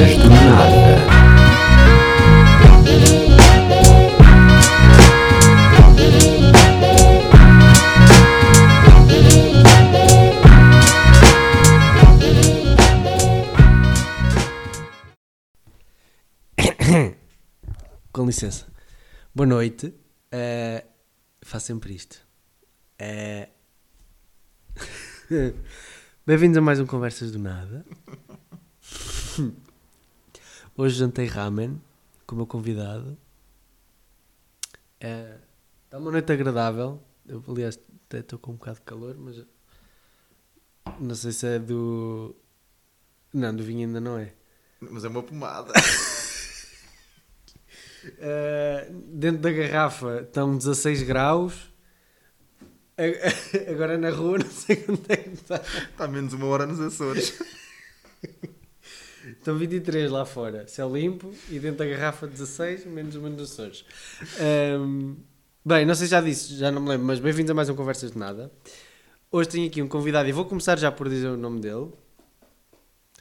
Conversas do Nada. Com licença. Boa noite. Eh, faço sempre isto. Eh, Bem-vindos a mais um Conversas do Nada. Hoje jantei ramen com o meu convidado. Eh, Está uma noite agradável. Eu, aliás, até estou com um bocado de calor, mas não sei se é do. Não, do vinho ainda não é. Mas é uma pomada. Uh, dentro da garrafa estão 16 graus. Agora na rua não sei quanto é que está. Está menos uma hora nos Açores. Estão 23 lá fora, céu limpo e dentro da garrafa 16, menos Açores. Um, bem, não sei se já disse, já não me lembro, mas bem-vindos a mais um Conversas de Nada. Hoje tenho aqui um convidado e vou começar já por dizer o nome dele: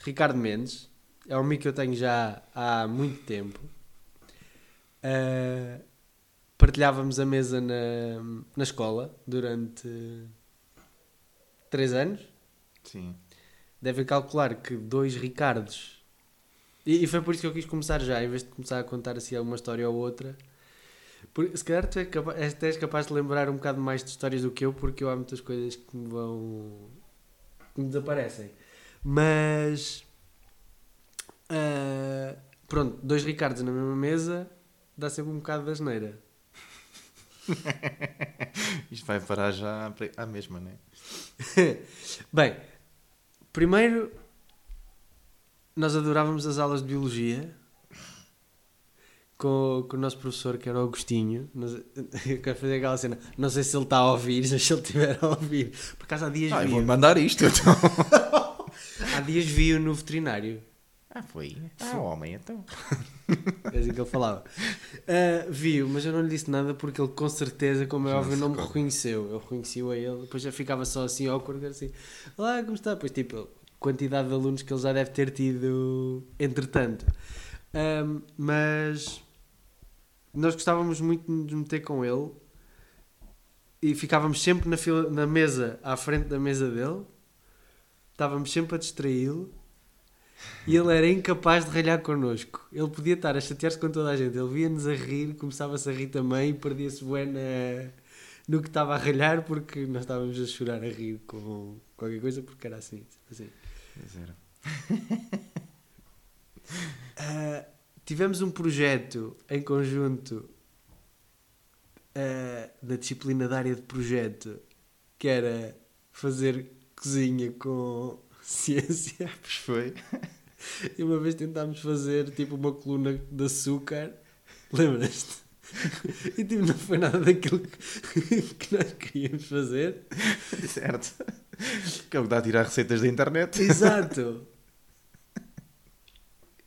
Ricardo Mendes. É um amigo que eu tenho já há muito tempo. Uh, partilhávamos a mesa na, na escola durante 3 anos. Sim. Devem calcular que dois Ricardos. E, e foi por isso que eu quis começar já, em vez de começar a contar assim uma história ou outra. Por- se calhar tu é capa- és, capaz de lembrar um bocado mais de histórias do que eu, porque eu há muitas coisas que me vão. que me desaparecem. Mas. ah, pronto, dois Ricardos na mesma mesa dá sempre um bocado de asneira. Isto vai parar já à mesma, não é? Bem, primeiro nós adorávamos as aulas de biologia com, com o nosso professor que era o Agostinho. Nós- Eu quero fazer aquela cena. Não sei se ele está a ouvir, mas se ele estiver a ouvir. Por acaso há dias Ah, vou mandar isto então. Há dias vi-o no veterinário. Ah, foi. Ah, homem, então. É assim que ele falava. Ah, vi-o, mas eu não lhe disse nada porque ele com certeza, como é óbvio, não me reconheceu. Eu reconheci-o a ele, depois já ficava só assim awkward, assim, olá, como está? Pois tipo, quantidade de alunos que ele já deve ter tido entretanto. Ahm, mas nós gostávamos muito de nos meter com ele e ficávamos sempre na, fila, na mesa, à frente da mesa dele, estávamos sempre a distraí-lo e ele era incapaz de ralhar connosco. Ele podia estar a chatear-se com toda a gente. Ele via-nos a rir, começava-se a rir também e perdia-se bué na- no que estava a ralhar porque nós estávamos a chorar a rir com qualquer coisa porque era assim. assim. Zero. Ah, tivemos um projeto em conjunto ah, da disciplina da área de projeto que era fazer cozinha com ciência. Pois foi. E uma vez tentámos fazer tipo uma coluna de açúcar, lembras-te? E tipo, não foi nada daquilo que, que nós queríamos fazer. Certo. Que é o que dá a tirar receitas da internet. Exato!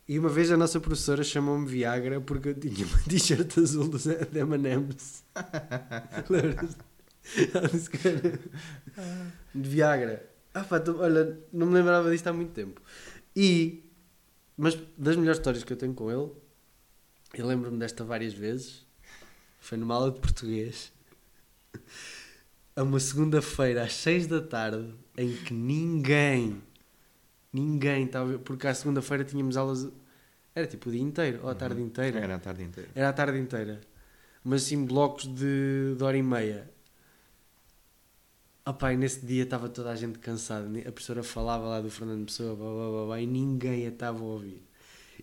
E uma vez a nossa professora chamou-me Viagra porque eu tinha uma t-shirt azul dos M&M's. Lembras-te? Ela disse que era de Viagra. Ah pá, olha, não me lembrava disto há muito tempo. E, mas das melhores histórias que eu tenho com ele, eu lembro-me desta várias vezes, foi numa aula de português, a uma segunda-feira às seis da tarde, em que ninguém, ninguém estava, porque à segunda-feira tínhamos aulas, era tipo o dia inteiro, ou a tarde inteira. Era a tarde inteira. Era a tarde inteira. Mas assim, blocos de, de hora e meia. Opá, e nesse dia estava toda a gente cansada. A professora falava lá do Fernando Pessoa, blá, blá, blá, blá, e ninguém a estava a ouvir.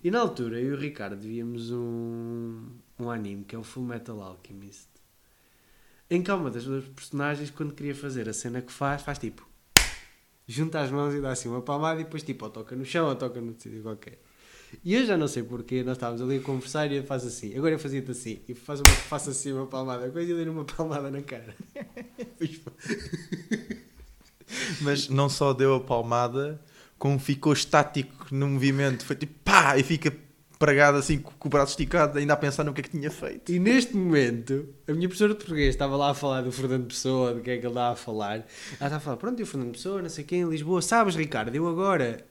E na altura, eu e o Ricardo víamos um, um anime que é o Full Metal Alchemist. Em que uma das duas personagens, quando queria fazer a cena que faz, faz tipo... Junta as mãos e dá assim uma palmada e depois tipo, ou toca no chão ou toca no sítio qualquer. E eu já não sei porquê, nós estávamos ali a conversar e ele faz assim. Agora eu fazia-te assim. E faz uma, faço assim uma palmada. Depois eu dei uma palmada na cara. Mas não só deu a palmada, como ficou estático no movimento. Foi tipo pá! E fica pregado assim com o braço esticado, ainda a pensar no que é que tinha feito. E neste momento, a minha professora de português estava lá a falar do Fernando Pessoa, do que é que ele estava a falar. Ela estava a falar, pronto, e o Fernando Pessoa, não sei quem, em Lisboa. Sabes, Ricardo, eu agora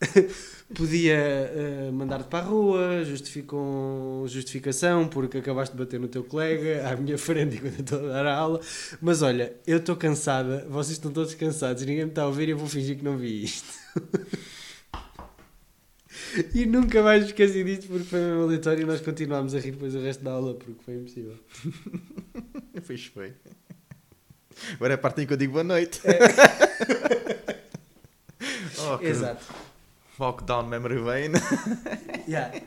podia eh, mandar-te para a rua, justificam justificação porque acabaste de bater no teu colega à minha frente enquanto eu estou a dar a aula. Mas olha, eu estou cansada, vocês estão todos cansados, ninguém me está a ouvir e eu vou fingir que não vi isto. e nunca mais esqueci disto porque foi mesmo aleatório e nós continuámos a rir depois o resto da aula porque foi impossível. Pois foi. Agora é a parte em que eu digo boa noite. oh, que Exato. Walk down memory lane. Yeah.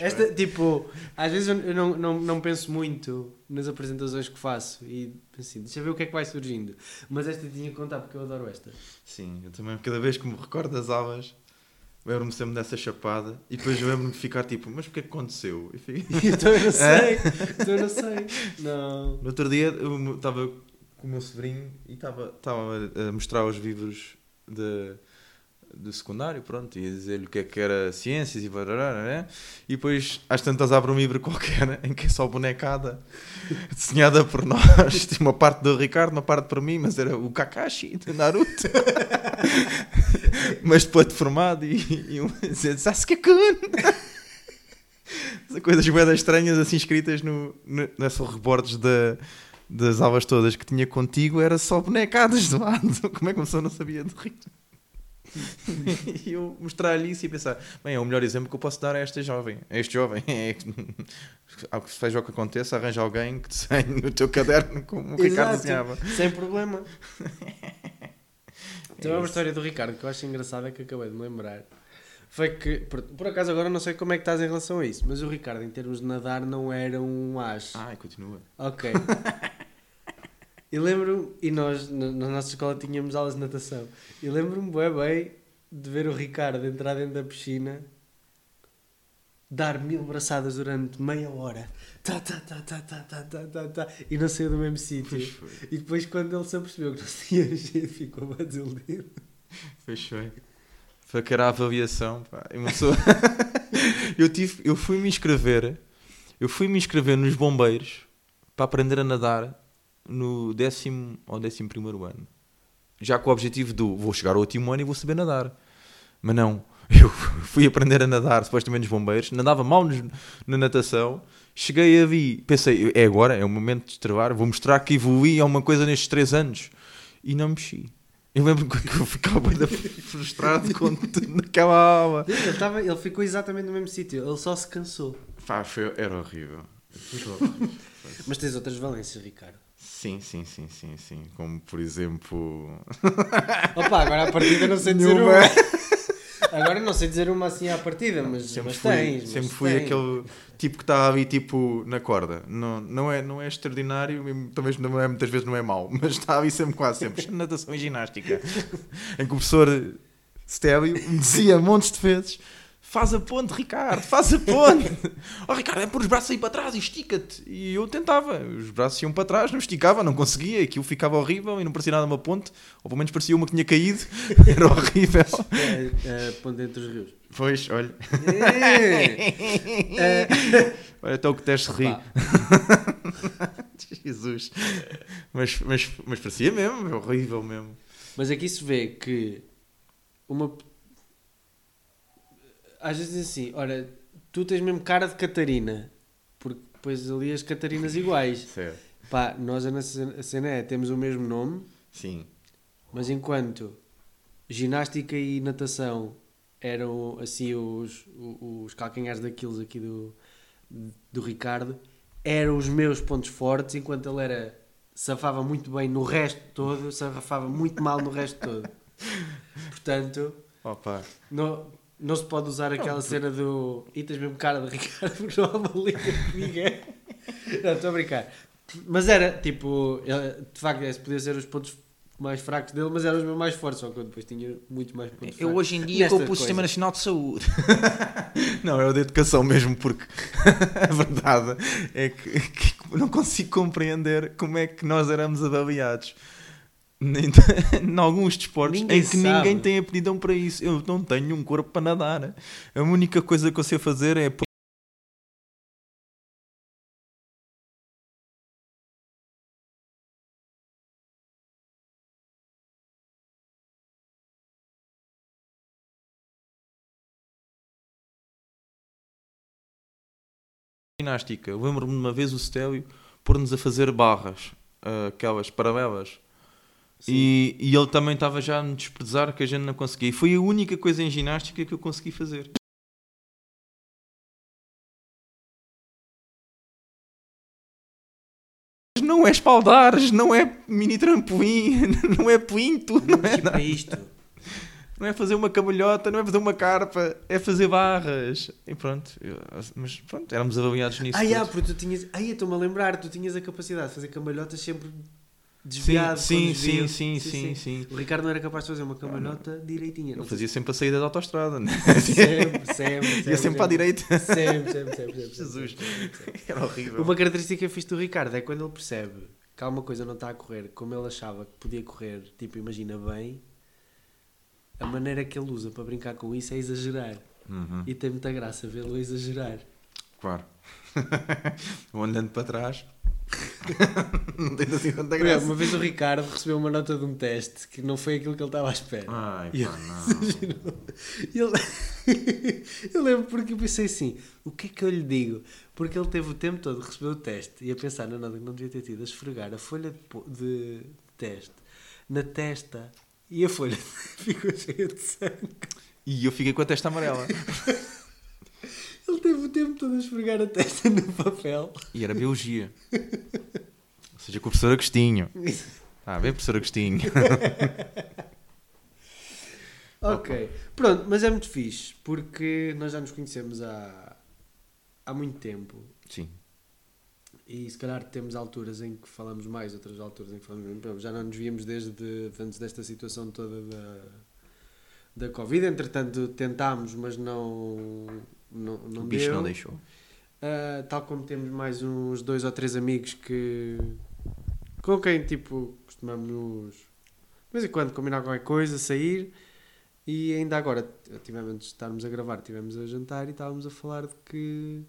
Esta, tipo, às vezes eu não, não, não penso muito nas apresentações que faço e assim, deixa eu ver o que é que vai surgindo. Mas esta tinha que contar porque eu adoro esta. Sim, eu também, cada vez que me recordo das aulas, lembro-me sempre dessa chapada e depois lembro-me de ficar tipo, mas porquê que aconteceu? E fico- Então eu não sei, então eu não sei. Não. No outro dia eu estava com o meu sobrinho e estava estava a mostrar os livros de, do secundário, pronto, e a dizer-lhe o que é que era ciências e barará, né? E depois às tantas abre um livro qualquer em que é só bonecada desenhada por nós. Tinha uma parte do Ricardo, uma parte para mim, mas era o Kakashi do Naruto. mas depois deformado e, e um Sasuke-kun. Coisas bem estranhas assim escritas no, no, nessas rebordes da, das aulas todas que tinha contigo era só bonecadas de lado. Como é que uma pessoa não sabia de rir? e eu mostrar-lhe isso e pensar: bem, é o melhor exemplo que eu posso dar a esta jovem. A este jovem. É que, seja o que aconteça, arranja alguém que desenhe no teu caderno como o Ricardo desenhava. Sem problema. Então é uma história do Ricardo que eu acho engraçada que acabei de me lembrar. Foi que, por, por acaso agora não sei como é que estás em relação a isso, mas o Ricardo em termos de nadar não era um as. Ai, continua. Ok. E lembro-me, e nós na, na nossa escola tínhamos aulas de natação, e lembro-me bem, bem de ver o Ricardo entrar dentro da piscina, dar mil braçadas durante meia hora, tá, tá, tá, tá, tá, tá, tá, tá, tá, e não saiu do mesmo sítio. E depois, quando ele se apercebeu que não tinha jeito, ficou bem desiludido. Pois foi. Foi que era a avaliação. Pá. E uma pessoa... eu, tive, eu fui me inscrever. Eu fui me inscrever nos bombeiros para aprender a nadar no décimo ou décimo primeiro ano. Já com o objetivo do vou chegar ao último ano e vou saber nadar. Mas não. Eu fui aprender a nadar, supostamente nos bombeiros. Nadava mal nos- na natação. Cheguei a vi. Pensei, é agora, é o momento de estrevar. Vou mostrar que evolui a uma coisa nestes três anos. E não mexi. Eu lembro que eu ficava bem frustrado com tudo naquela aula. Ele, estava, ele ficou exatamente no mesmo sítio, ele só se cansou. Pá, foi, era horrível. Mas tens outras valências, Ricardo. Sim, sim, sim, sim, sim. Como por exemplo. Opa, agora à partida não sei dizer Nenhuma. uma. Agora não sei dizer uma assim à partida, mas, Sempre mas fui, tens. mas sempre fui tens. aquele tipo que estava ali tipo na corda. Não, não, é, não é extraordinário, e talvez não é, muitas vezes não é mau, mas está ali sempre quase sempre. Natação e ginástica. em que o professor Stélio me dizia montes de vezes: faz a ponte, Ricardo, faz a ponte. oh, Ricardo, é pôr os braços aí para trás e estica-te. E eu tentava, os braços iam para trás, não esticava, não conseguia, aquilo ficava horrível e não parecia nada uma ponte, ou pelo menos parecia uma que tinha caído, era horrível. É, é, ponto entre os rios. Pois, olha. É. Olha, até o que teste ri. Opa, Jesus. Mas, mas, mas parecia mesmo, é horrível mesmo. Mas aqui se vê que uma. Às vezes assim, ora, tu tens mesmo cara de Catarina, porque depois ali as Catarinas iguais. Certo. Pá, nós a nossa cena é, temos o mesmo nome, Sim. mas enquanto ginástica e natação eram assim os, os, calcanhares daqueles aqui do, do Ricardo, eram os meus pontos fortes, enquanto ele era safava muito bem no resto todo, safava muito mal no resto todo. Portanto, Opa. não, não se pode usar aquela cena do e tens mesmo cara de Ricardo porque não há uma liga que diga. Não, estou a brincar. Mas era tipo, de facto, esse podia ser os pontos mais fracos dele, mas eram os meus mais fortes, só que eu depois tinha muito mais pontos Eu fracos. hoje em dia Nesta com o Sistema. Nacional de Saúde. não, é o de educação mesmo, porque a verdade é que, que não consigo compreender como é que nós éramos avaliados. em alguns desportos ninguém em que sabe. ninguém tem aptidão para isso. Eu não tenho um corpo para nadar. Né? A única coisa que eu sei fazer é. Ginástica. Lembro-me de uma vez o Stélio pôr-nos a fazer barras, ah, aquelas paralelas e, e ele também estava já a me desprezar que a gente não conseguia. E foi a única coisa em ginástica que eu consegui fazer. Não é espaldares, não é mini trampolim, não é plinto, não é, Tipo, é isto. não é fazer uma camalhota, não é fazer uma carpa, é fazer barras. E pronto, eu- mas pronto, éramos avaliados nisso. Ah, yeah, todos. porque tu tinhas. Ai, estou-me a lembrar, tu tinhas a capacidade de fazer cambalhotas sempre desviado. sim, sim, sim, sim, sim. O Ricardo não era capaz de fazer uma cambalhota direitinha. Eu fazia sempre a saída da autostrada, né? sempre, sempre, sempre. Ia sempre para a direita. Sempre, sempre, sempre. sempre, Jesus. Era horrível. Uma característica fixe do Ricardo é quando ele percebe que alguma coisa não está a correr como ele achava que podia correr, tipo, imagina bem, a maneira que ele usa para brincar com isso é exagerar. Uhum, E tem muita graça vê-lo exagerar. Claro. Vou andando para trás. não tem assim tanta graça. uma vez o Ricardo recebeu uma nota de um teste que não foi aquilo que ele estava à espera. Ai, E pá, ele não. ele... eu lembro porque eu pensei assim: o que é que eu lhe digo? Porque ele teve o tempo todo, recebeu o teste e a pensar na nota que não devia ter tido, a esfregar a folha de teste na testa e a folha ficou cheia de sangue. E eu fiquei com a testa amarela. Ele teve o tempo todo a esfregar a testa no papel. E era biologia. Ou seja, com o professor Agostinho. Ah, bem, professor Agostinho. Ok, pronto, mas é muito fixe porque nós já nos conhecemos há, há muito tempo Sim. e se calhar temos alturas em que falamos mais, outras alturas em que falamos menos. Já não nos víamos desde antes desta situação toda da, da Covid. Entretanto, tentámos, mas não, não, não o bicho deu. não deixou. Ah, tal como temos mais uns dois ou três amigos que com quem tipo costumamos de vez em quando combinar qualquer coisa, sair e ainda agora tivemos antes de estarmos a gravar, tivemos a jantar e estávamos a falar de que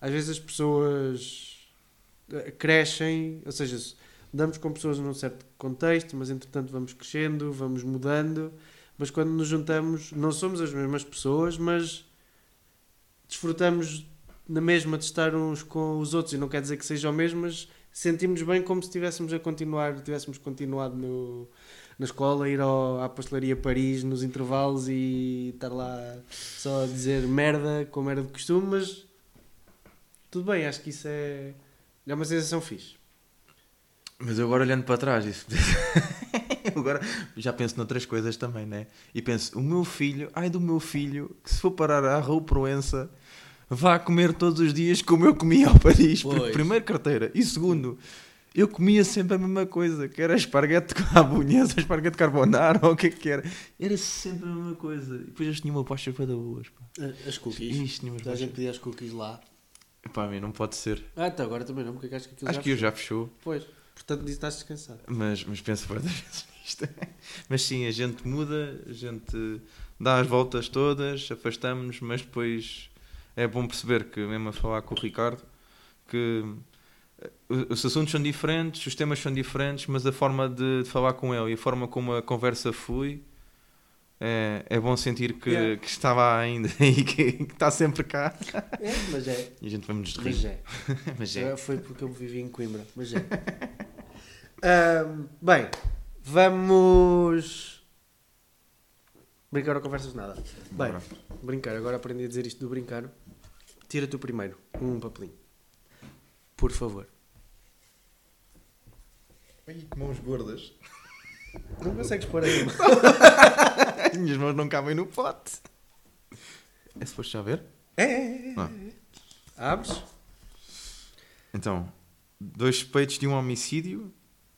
às vezes as pessoas eh, crescem, ou seja, se- damos com pessoas num certo contexto, mas entretanto vamos crescendo, vamos mudando, mas quando nos juntamos não somos as mesmas pessoas, mas desfrutamos na mesma de estar uns com os outros e não quer dizer que seja o mesmo, mas sentimos bem como se estivéssemos a continuar, tivéssemos continuado no, na escola, ir ao, à pastelaria Paris nos intervalos e estar lá só a dizer merda como era de costume, mas tudo bem, acho que isso é, é uma sensação fixe. Mas eu agora olhando para trás, isso... agora já penso noutras coisas também, né? E penso, o meu filho, ai do meu filho, que se for parar à Rua Proença, vá comer todos os dias como eu comia ao Paris. Porque, primeiro, carteira. E segundo, eu comia sempre a mesma coisa, que era esparguete com a bolonhesa, esparguete carbonara, ou o que é que era. Era sempre a mesma coisa. E depois eles tinham uma pasta para boas, pá. As cookies. Isto tinha a gente pedia as cookies lá. Pá, a mim não pode ser. Ah, até agora também não, porque acho que aquilo Acho já que eu fechou. já fechou. Pois, portanto disso estás descansado. Mas, mas penso várias vezes nisto. Mas sim, a gente muda, a gente dá as voltas todas, afastamos-nos, mas depois é bom perceber que, mesmo a falar com o Ricardo, que eh, os assuntos são diferentes, os temas são diferentes, mas a forma de, de falar com ele e a forma como a conversa flui é, é bom sentir que, Yeah. que estava ainda e que, que está sempre cá. É, mas é. E a gente vamos nos Mas rir. é. Mas é. Já Foi porque eu vivi em Coimbra, mas é. Ahm, bem, vamos. Brincar ou conversas nada. Bem, Bora. brincar, agora aprendi a dizer isto do brincar. Tira tu primeiro um papelinho. Por favor. Ai, que mãos gordas. Não consegues pôr aí. As minhas mãos não cabem no pote. É suposto já ver? É, é, é. Ah. Abres? Então, dois suspeitos de um homicídio.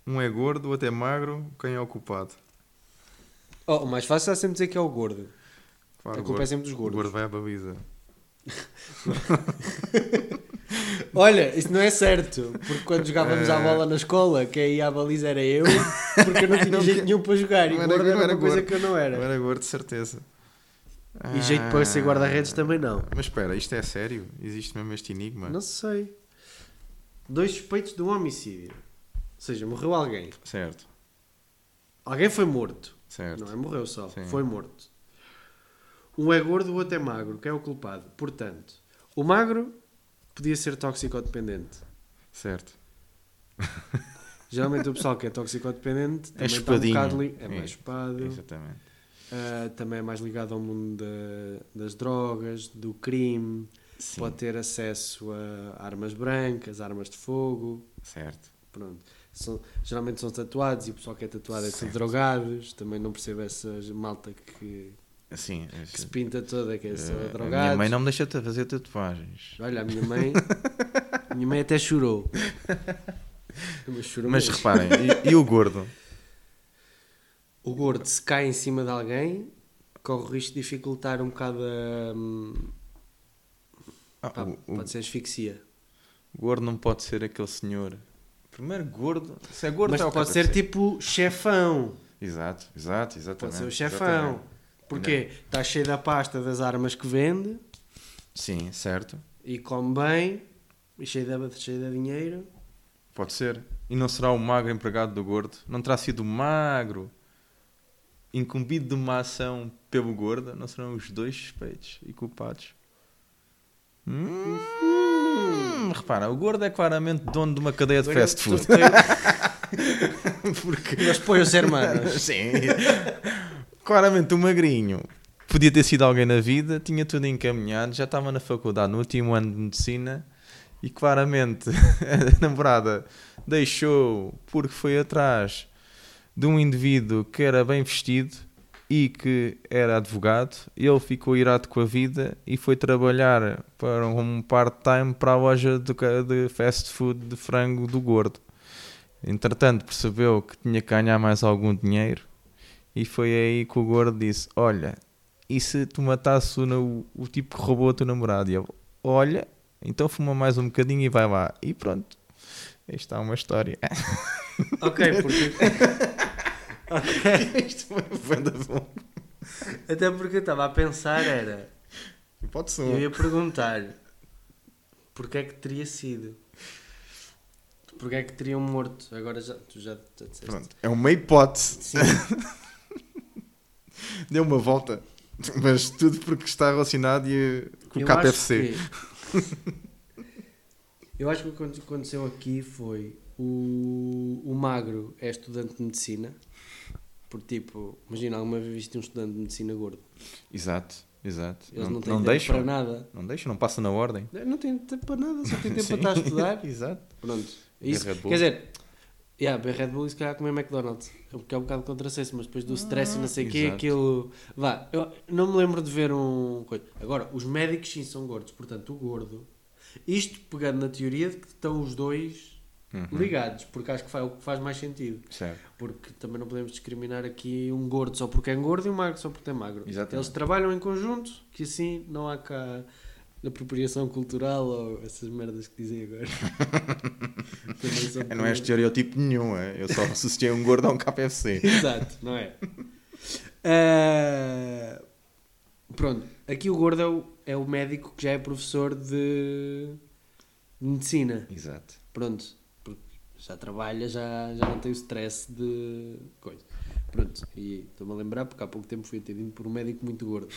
Um é gordo, o outro é magro. Quem é o culpado? Oh, o mais fácil é sempre dizer que é o gordo. Claro, a o culpa é gordo- sempre dos O gordos. gordo vai à baliza. Olha, isso não é certo. Porque quando jogávamos à bola na escola, quem ia à baliza era eu, porque eu não tinha jeito nenhum para jogar. E gordo era era uma coisa gordo. que eu não era. Não era gordo, de certeza. E jeito para ser Ah, guarda-redes também não. Mas espera, isto é sério? Existe mesmo este enigma? Não sei. Dois suspeitos de um homicídio. Ou seja, morreu alguém. Certo, Alguém foi morto. certo. Não é morreu só. Sim. Foi morto. Um é gordo, o outro é magro. Quem é o culpado? Portanto, o magro podia ser toxicodependente. Certo. Geralmente o pessoal que é toxicodependente É um chupadinho. bocado li- é É, mais chupado, Exatamente. ah, também é mais ligado ao mundo da- das drogas, do crime, Sim. pode ter acesso a armas brancas, armas de fogo, Certo. pronto. São- geralmente são tatuados e o pessoal que é tatuado é tudo drogados, também não percebo essa malta que, Assim. que se pinta toda, que é só eh, a drogados. minha mãe não me deixa fazer tatuagens. Olha, a minha mãe, a minha mãe até chorou. Mas chorou Mas reparem, e, e o gordo? O gordo, se cai em cima de alguém, corre o risco de dificultar um bocado a. hum, Ah, pá, o, pode ser asfixia. gordo não pode ser aquele senhor. Primeiro gordo. Se é gordo, Mas é pode ser tipo chefão. Exato, exato, exatamente. Pode ser o chefão. exatamente. Porquê? Está cheio da pasta das armas que vende Sim, certo. e come bem e cheio de, cheio de dinheiro. Pode ser. E não será o magro empregado do gordo? Não terá sido magro incumbido de uma ação pelo gordo? Não serão os dois suspeitos e culpados? Hum, repara, o gordo é claramente dono de uma cadeia de Agora fast food. Porque Mas põe os hermanos. Sim. Claramente o magrinho podia ter sido alguém na vida, tinha tudo encaminhado, já estava na faculdade no último ano de medicina e claramente a namorada deixou porque foi atrás de um indivíduo que era bem vestido e que era advogado. Ele ficou irado com a vida e foi trabalhar para um part-time para a loja de fast food de frango do gordo. Entretanto, percebeu que tinha que ganhar mais algum dinheiro e foi aí que o gordo disse: Olha, e se tu matasses o, o, tipo que roubou a tua namorada? E ele: Olha, então fuma mais um bocadinho e vai lá. E pronto, aí está uma história. ok, porque. ok. Isto foi banda bom. Até porque eu estava a pensar, era. Pode ser. Eu ia perguntar porque é que teria sido. Porque é que teriam morto? Agora já, tu já, já disseste. Pronto, é uma hipótese. Sim. Deu uma volta. Mas tudo porque está relacionado e, com o Eu KFC. acho que- Eu acho que o que aconteceu aqui foi o, o magro é estudante de medicina. Porque, tipo, imagina, alguma vez viste um estudante de medicina gordo. Exato, exato. Eles não não, têm não tempo deixam. para nada. Não deixam, não passa na ordem. Não tem tempo para nada, só tem tempo para estar a estudar. Exato. Pronto. Beber Isso, quer dizer, yeah, beber Red Bull e se calhar comer McDonald's. É porque é um bocado contrassenso, mas depois do stress e não sei o quê, aquilo. Vá, eu não me lembro de ver um. coisa. Agora, os médicos sim são gordos, portanto, o gordo. Isto pegando na teoria de que estão os dois Uhum. ligados, porque acho que faz, o que faz mais sentido. Certo. Porque também não podemos discriminar aqui um gordo só porque é gordo e um magro só porque é magro. Exatamente. Eles trabalham em conjunto, que assim não há cá apropriação cultural ou essas merdas que dizem agora. Não é estereotipo nenhum, é? eu só associei um gordo a um KFC. Exato, não é? Ah, pronto, aqui o gordo é o, é o médico que já é professor de medicina. Exato. Pronto, porque já trabalha, já, já não tem o stress de coisa. Pronto, e estou-me a lembrar porque há pouco tempo fui atendido por um médico muito gordo.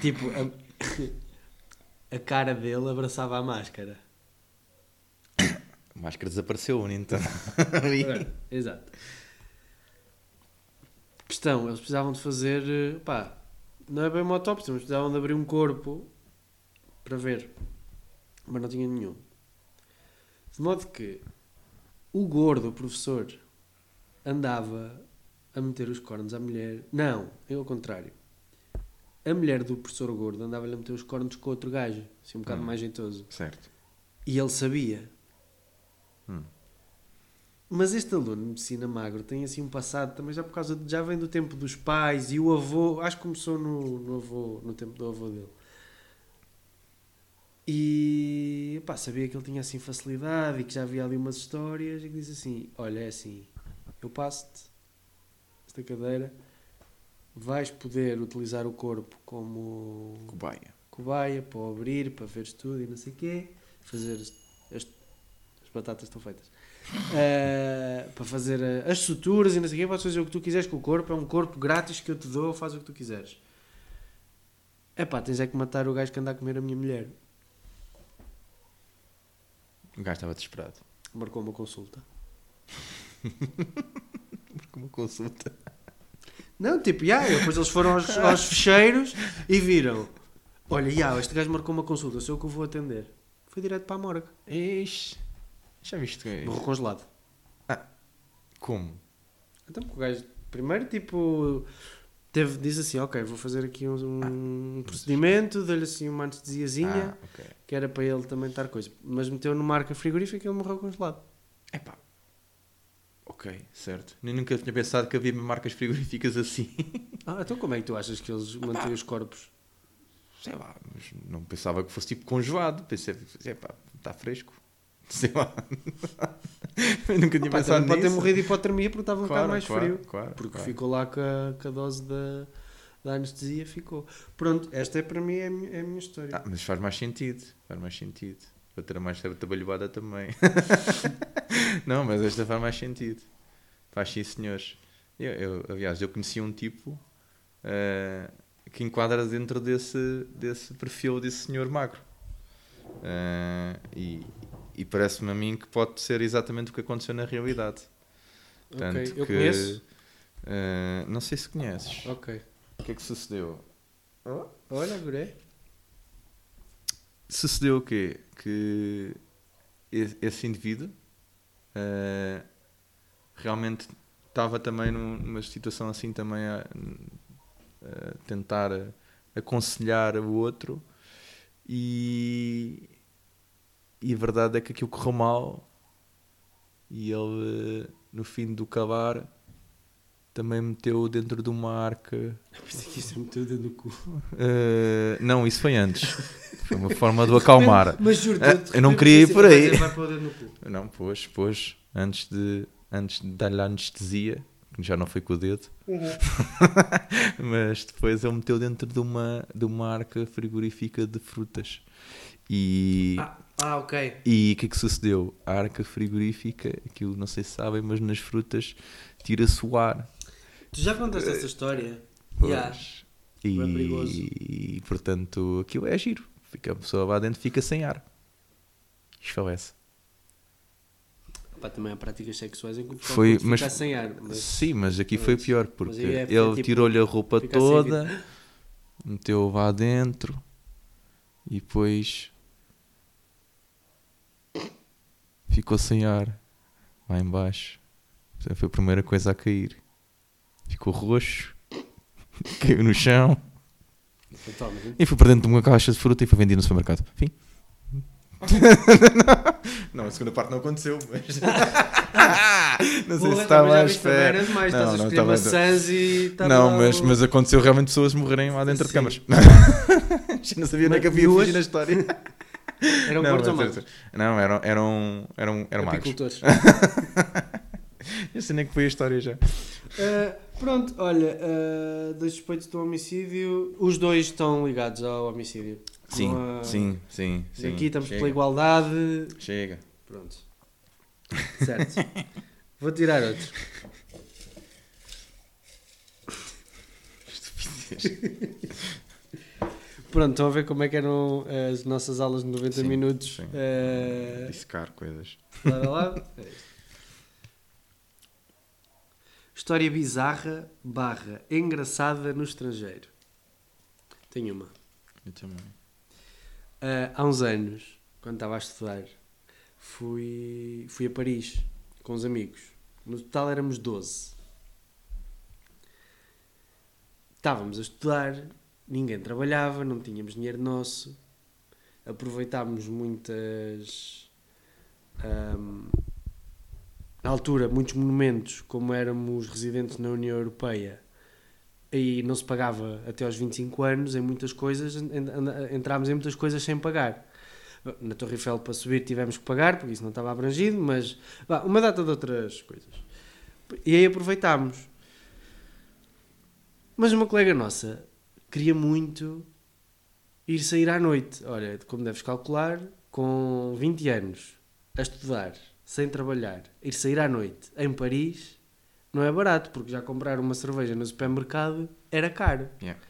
Tipo, a, a cara dele abraçava a máscara. A máscara desapareceu, então. Exato. Questão, eles precisavam de fazer, eh, pá, não é bem uma autópsia, mas precisavam de abrir um corpo para ver. Mas não tinha nenhum. De modo que o gordo, o professor, andava a meter os cornos à mulher. Não, é ao contrário. A mulher do professor gordo andava-lhe a meter os cornos com outro gajo, assim um bocado Hum. mais jeitoso. Certo. E ele sabia. Hum. Mas este aluno de medicina magro tem assim um passado também já por causa de, já vem do tempo dos pais e o avô, acho que começou no, no avô, no tempo do avô dele. E pá, sabia que ele tinha assim facilidade e que já havia ali umas histórias e que disse assim: Olha, é assim, eu passo-te esta cadeira, vais poder utilizar o corpo como Cobaia. cobaia para abrir, para ver tudo e não sei o quê, fazer as, as- as batatas estão feitas. Eh, para fazer eh, as suturas e não sei o quê, podes fazer o que tu quiseres com o corpo, é um corpo grátis que eu te dou, faz o que tu quiseres. É pá, tens é que matar o gajo que anda a comer a minha mulher. O gajo estava desesperado. Marcou uma consulta. Com uma consulta. Não, tipo, já, depois eles foram aos, aos fecheiros e viram. Olha, já, este gajo marcou uma consulta, sou eu que o vou atender. Foi direto para a morgue. Ixi. Já viste que Morreu congelado. Como? Então, porque o gajo, primeiro, tipo, teve, diz assim: Ok, vou fazer aqui um, um procedimento, dei-lhe assim uma anestesiazinha, Ah, ok. que era para ele também estar coisa. Mas meteu numa marca frigorífica e ele morreu congelado. Epá. Ok, certo. Nem nunca tinha pensado que havia marcas frigoríficas assim. Ah, então como é que tu achas que eles mantêm os corpos? Sei lá, mas não pensava que fosse tipo congelado. Pensei, epá, está fresco. Sei lá. Eu nunca tinha Pá, pensado também pode ter nisso. morrido de hipotermia porque estava um bocado mais claro, frio. Claro, Porque claro. ficou lá com a, com a dose da, da anestesia, ficou. Pronto, esta é para mim é a minha, é a minha história. Ah, mas faz mais sentido. Faz mais sentido. Para ter mais trabalhada também. não, mas esta faz mais sentido. Faz sim, senhores. Eu, eu, aliás, eu conheci um tipo eh, que enquadra dentro desse, desse perfil desse senhor magro. Eh, e e parece-me a mim que pode ser exatamente o que aconteceu na realidade. ok, Tanto eu que, conheço. eh, não sei se conheces. Ok. O que é que sucedeu? Olha, agora Sucedeu o quê? Que esse indivíduo eh, realmente estava também num- numa situação assim também a, a tentar aconselhar o outro. E, e a verdade é que aquilo correu mal e ele eh, no fim do cavar também meteu dentro de uma arca Pensei que isso me meteu dentro do cu. Uh, não, isso foi antes. Foi uma forma de o acalmar. Mas juro, Ah, eu não queria ir por "Ah, aí." Não, pois, pois, antes de, antes de dar-lhe a anestesia, que já não foi com o dedo, mas depois ele meteu dentro de uma, de uma arca frigorífica de frutas. E Ah, ah, ok. e o que é que sucedeu? A arca frigorífica, aquilo não sei se sabem, mas nas frutas tira-se o ar. Tu já contaste essa história? Pois. Yeah. E, É perigoso. e, portanto aquilo é giro. Fica, a pessoa lá dentro fica sem ar. Esfalece. Pá, também há práticas sexuais em que o pessoal Foi- mas- ficar sem ar. Mas... Sim, mas aqui foi Mas- pior mas porque é- ele tipo, tirou-lhe a roupa fica sem toda, meteu lá dentro e depois ficou sem ar lá embaixo. Foi a primeira coisa a cair. Ficou roxo, caiu no chão e foi para dentro de uma caixa de fruta e foi vendido no supermercado. Fim. não, a segunda parte não aconteceu, mas. não sei Porra, se estava à espera. demais, Não, não, estava- e... estava Não, mas, o- mas aconteceu realmente pessoas morrerem lá dentro de Sim. câmaras. Já não sabia onde é que havia fugir na história. Eram não, mas- magros? não, eram, eram, eram, eram magos. Apicultores. Eu sei nem que foi a história já. Uh, pronto, olha, uh, dois suspeitos um homicídio, os dois estão ligados ao homicídio. Sim, há- sim, sim, sim. Aqui estamos Chega. pela igualdade. Chega. Pronto. Certo. Vou tirar outro. Pronto, estão a ver como é que eram as nossas aulas de 90 Sim, minutos. sim. Uh, Dissecar coisas. a lado. É isto. História bizarra barra engraçada no estrangeiro. Tenho uma. Eu também. Ah, há uns anos, quando estava a estudar, fui, fui a Paris com os amigos. No total éramos 12. Estávamos a estudar, ninguém trabalhava, não tínhamos dinheiro nosso. Aproveitámos muitas. ahm, na altura, muitos monumentos, como éramos residentes na União Europeia, e não se pagava até aos 25 anos em muitas coisas, en- en- entrámos em muitas coisas sem pagar. Na Torre Eiffel para subir tivemos que pagar, porque isso não estava abrangido, mas uma data de outras coisas. E aí aproveitámos. Mas uma colega nossa queria muito ir sair à noite. Olha, como deves calcular, com 20 anos, a estudar, sem trabalhar, ir sair à noite em Paris, não é barato, porque já comprar uma cerveja no supermercado era caro. Yeah.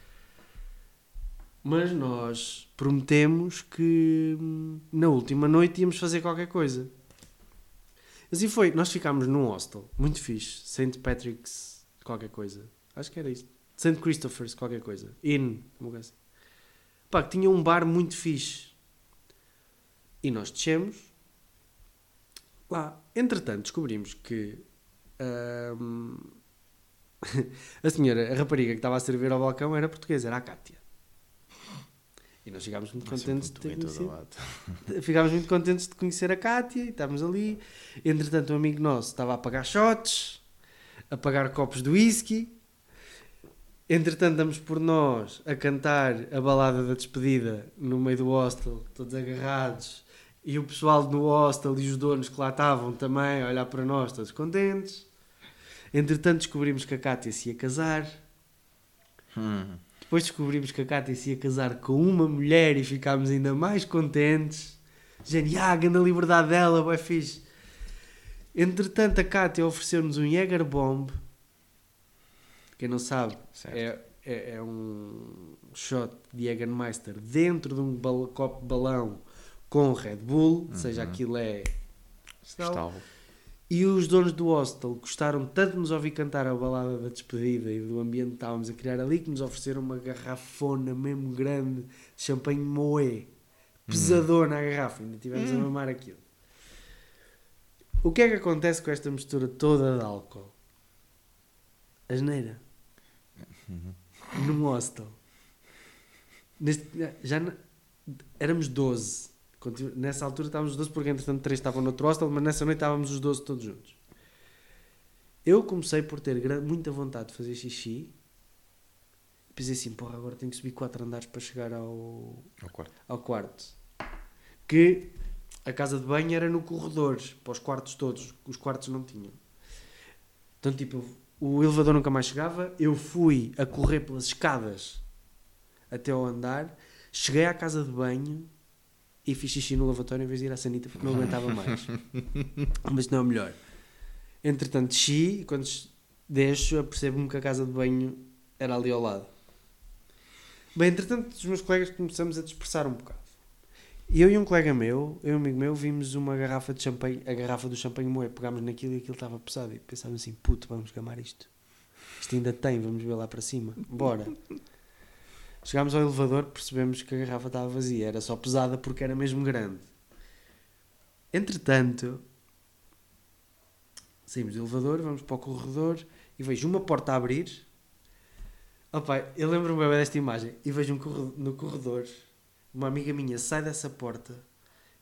Mas nós prometemos que hum, na última noite íamos fazer qualquer coisa. Assim foi. Nós ficámos num hostel, muito fixe. St. Patrick's, qualquer coisa. Acho que era isto. St. Christopher's, qualquer coisa. Inn, uma coisa assim. Pá, que tinha um bar muito fixe. E nós descemos lá. Entretanto, descobrimos que hum, a senhora, a rapariga que estava a servir ao balcão era portuguesa, era a Cátia. E nós ficámos muito contentes de ter conhecido. Ficámos muito contentes de conhecer a Cátia e estávamos ali. Entretanto, um amigo nosso estava a pagar shots, a pagar copos de whisky. Entretanto, damos por nós a cantar a balada da despedida no meio do hostel, todos agarrados. E o pessoal do hostel e os donos que lá estavam também a olhar para nós, todos contentes. Entretanto, descobrimos que a Cátia se ia casar. Hum. Depois descobrimos que a Cátia se ia casar com uma mulher e ficámos ainda mais contentes. Gente, ah, grande liberdade dela, bué fixe. Entretanto, a Cátia ofereceu-nos um Jäger Bomb. Quem não sabe, é, é, é um shot de Jägermeister dentro de um copo de balão com Red Bull, ou seja, Uhum. aquilo é... Estava. E os donos do hostel gostaram tanto de nos ouvir cantar a balada da despedida e do ambiente que estávamos a criar ali que nos ofereceram uma garrafona mesmo grande de champanhe moé. Pesadona a garrafa, ainda tivemos a mamar aquilo. O que é que acontece com esta mistura toda de álcool? Asneira. Num hostel. Neste, já éramos 12. Nessa altura estávamos os 12 porque entretanto 3 estavam no outro hostel, mas nessa noite estávamos os 12 todos juntos. Eu comecei por ter muita vontade de fazer xixi. Pensei assim, porra, agora tenho que subir 4 andares para chegar ao, Ao quarto. ao quarto. Que a casa de banho era no corredor, para os quartos todos. Os quartos não tinham. Então, tipo, o elevador nunca mais chegava. Eu fui a correr pelas escadas até ao andar. Cheguei à casa de banho e fiz xixi no lavatório em vez de ir à sanita porque não aguentava mais. Mas não é o melhor. Entretanto, e quando deixo, apercebo-me que a casa de banho era ali ao lado. Bem, entretanto, os meus colegas começamos a dispersar um bocado. E eu e um colega meu, eu e um amigo meu, vimos uma garrafa de champanhe, a garrafa do champanhe moé, pegámos naquilo e aquilo estava pesado. E pensávamos assim, puto, vamos gamar isto. Isto ainda tem, vamos ver lá para cima. Bora. Chegámos ao elevador, percebemos que a garrafa estava vazia. Era só pesada porque era mesmo grande. Entretanto, saímos do elevador, vamos para o corredor e vejo uma porta a abrir. Opa, eu lembro-me bem desta imagem e vejo um corre- no corredor uma amiga minha sai dessa porta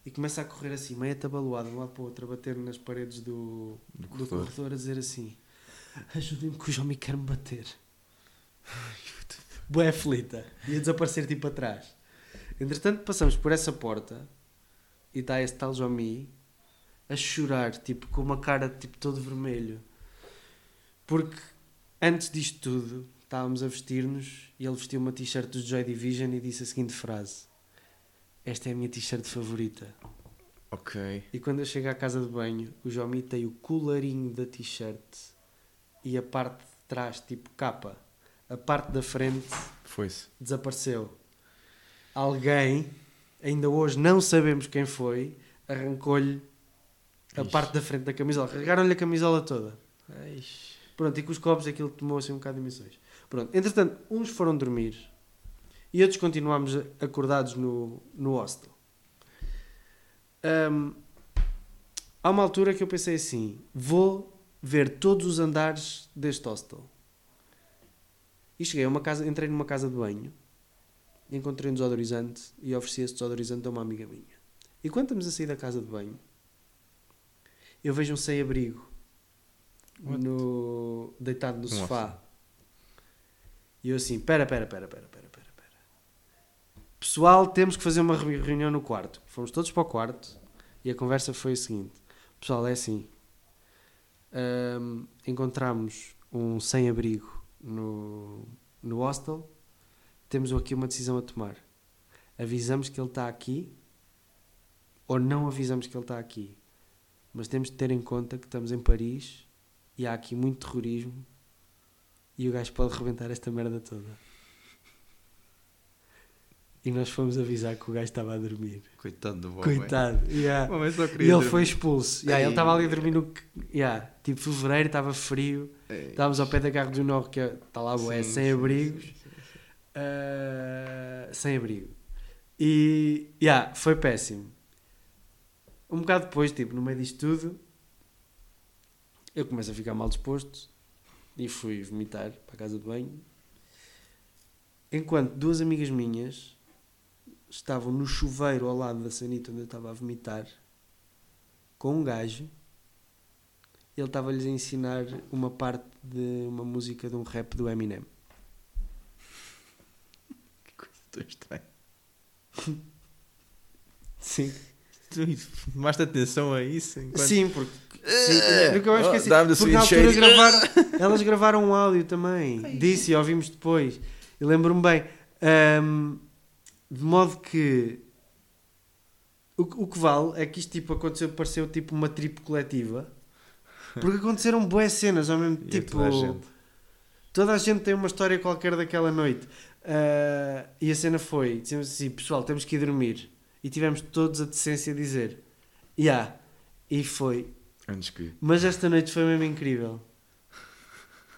e começa a correr assim, meio atabaluada de um lado para o outro, a bater nas paredes do, Do do corredor. corredor, a dizer assim: Ajudem-me que o João me quer me bater. Boé aflita. Ia desaparecer tipo atrás. Entretanto, passamos por essa porta e está esse tal Jomi a chorar, tipo, com uma cara tipo todo vermelho. Porque antes disto tudo, estávamos a vestir-nos e ele vestiu uma t-shirt dos Joy Division e disse a seguinte frase: Esta é a minha t-shirt favorita. Ok. E quando eu chego à casa de banho, o Jomi tem o colarinho da t-shirt e a parte de trás, tipo capa, a parte da frente desapareceu. Alguém, ainda hoje não sabemos quem foi, arrancou-lhe a Ixi. parte da frente da camisola. Carregaram-lhe a camisola toda. Eish. Pronto, e com os copos aquilo tomou assim um bocado de emissões. Pronto, entretanto, uns foram dormir e outros continuámos acordados no, no hostel. Hum, há uma altura que eu pensei assim: vou ver todos os andares deste hostel. E cheguei a uma casa, entrei numa casa de banho, encontrei um desodorizante e ofereci esse desodorizante a uma amiga minha. E quando estamos a sair da casa de banho, eu vejo um sem-abrigo no, deitado no sofá. E eu assim, pera, pera, pera, pera, pera, pera, pera. Pessoal, temos que fazer uma reuni- reunião no quarto. Fomos todos para o quarto e a conversa foi a seguinte. Pessoal, é assim. Ahm, encontramos um sem-abrigo no, no hostel. Temos aqui uma decisão a tomar. Avisamos que ele está aqui ou não avisamos que ele está aqui. Mas temos de ter em conta que estamos em Paris e há aqui muito terrorismo e o gajo pode rebentar esta merda toda. E nós fomos avisar que o gajo estava a dormir. Coitado do Bob. Coitado. yeah. O homem só E ele dormir. foi expulso. Yeah, ele estava ali a dormir no. Yeah, tipo fevereiro, estava frio. Ei. Estávamos ao pé da Carro do Norte, que está lá, boé, Sim, sem sim, abrigos. sim, sim. Ah, sem abrigo. E. Yeah, foi péssimo. Um bocado depois, tipo, no meio disto tudo, eu começo a ficar mal disposto e fui vomitar para a casa de banho. Enquanto duas amigas minhas estavam no chuveiro ao lado da sanita onde eu estava a vomitar com um gajo. Ele estava-lhes a ensinar uma parte de uma música de um rap do Eminem. Que coisa tão estranha. Sim. Tu tomaste atenção a isso? enquanto- Sim, porque. Sim, nunca mais oh, esqueci. the Porque na altura gravaram, elas gravaram um áudio também. Disse e ouvimos depois. E lembro-me bem. ahm, de modo que. O, que- o que vale é que isto tipo, aconteceu, pareceu tipo uma trip coletiva. Porque aconteceram boas cenas ao mesmo tipo. toda a gente. Toda a gente tem uma história qualquer daquela noite. Ah, e a cena foi: dissemos assim, pessoal, temos que ir dormir. E tivemos todos a decência de dizer: Ya. E foi. Antes que. Mas esta noite foi mesmo incrível.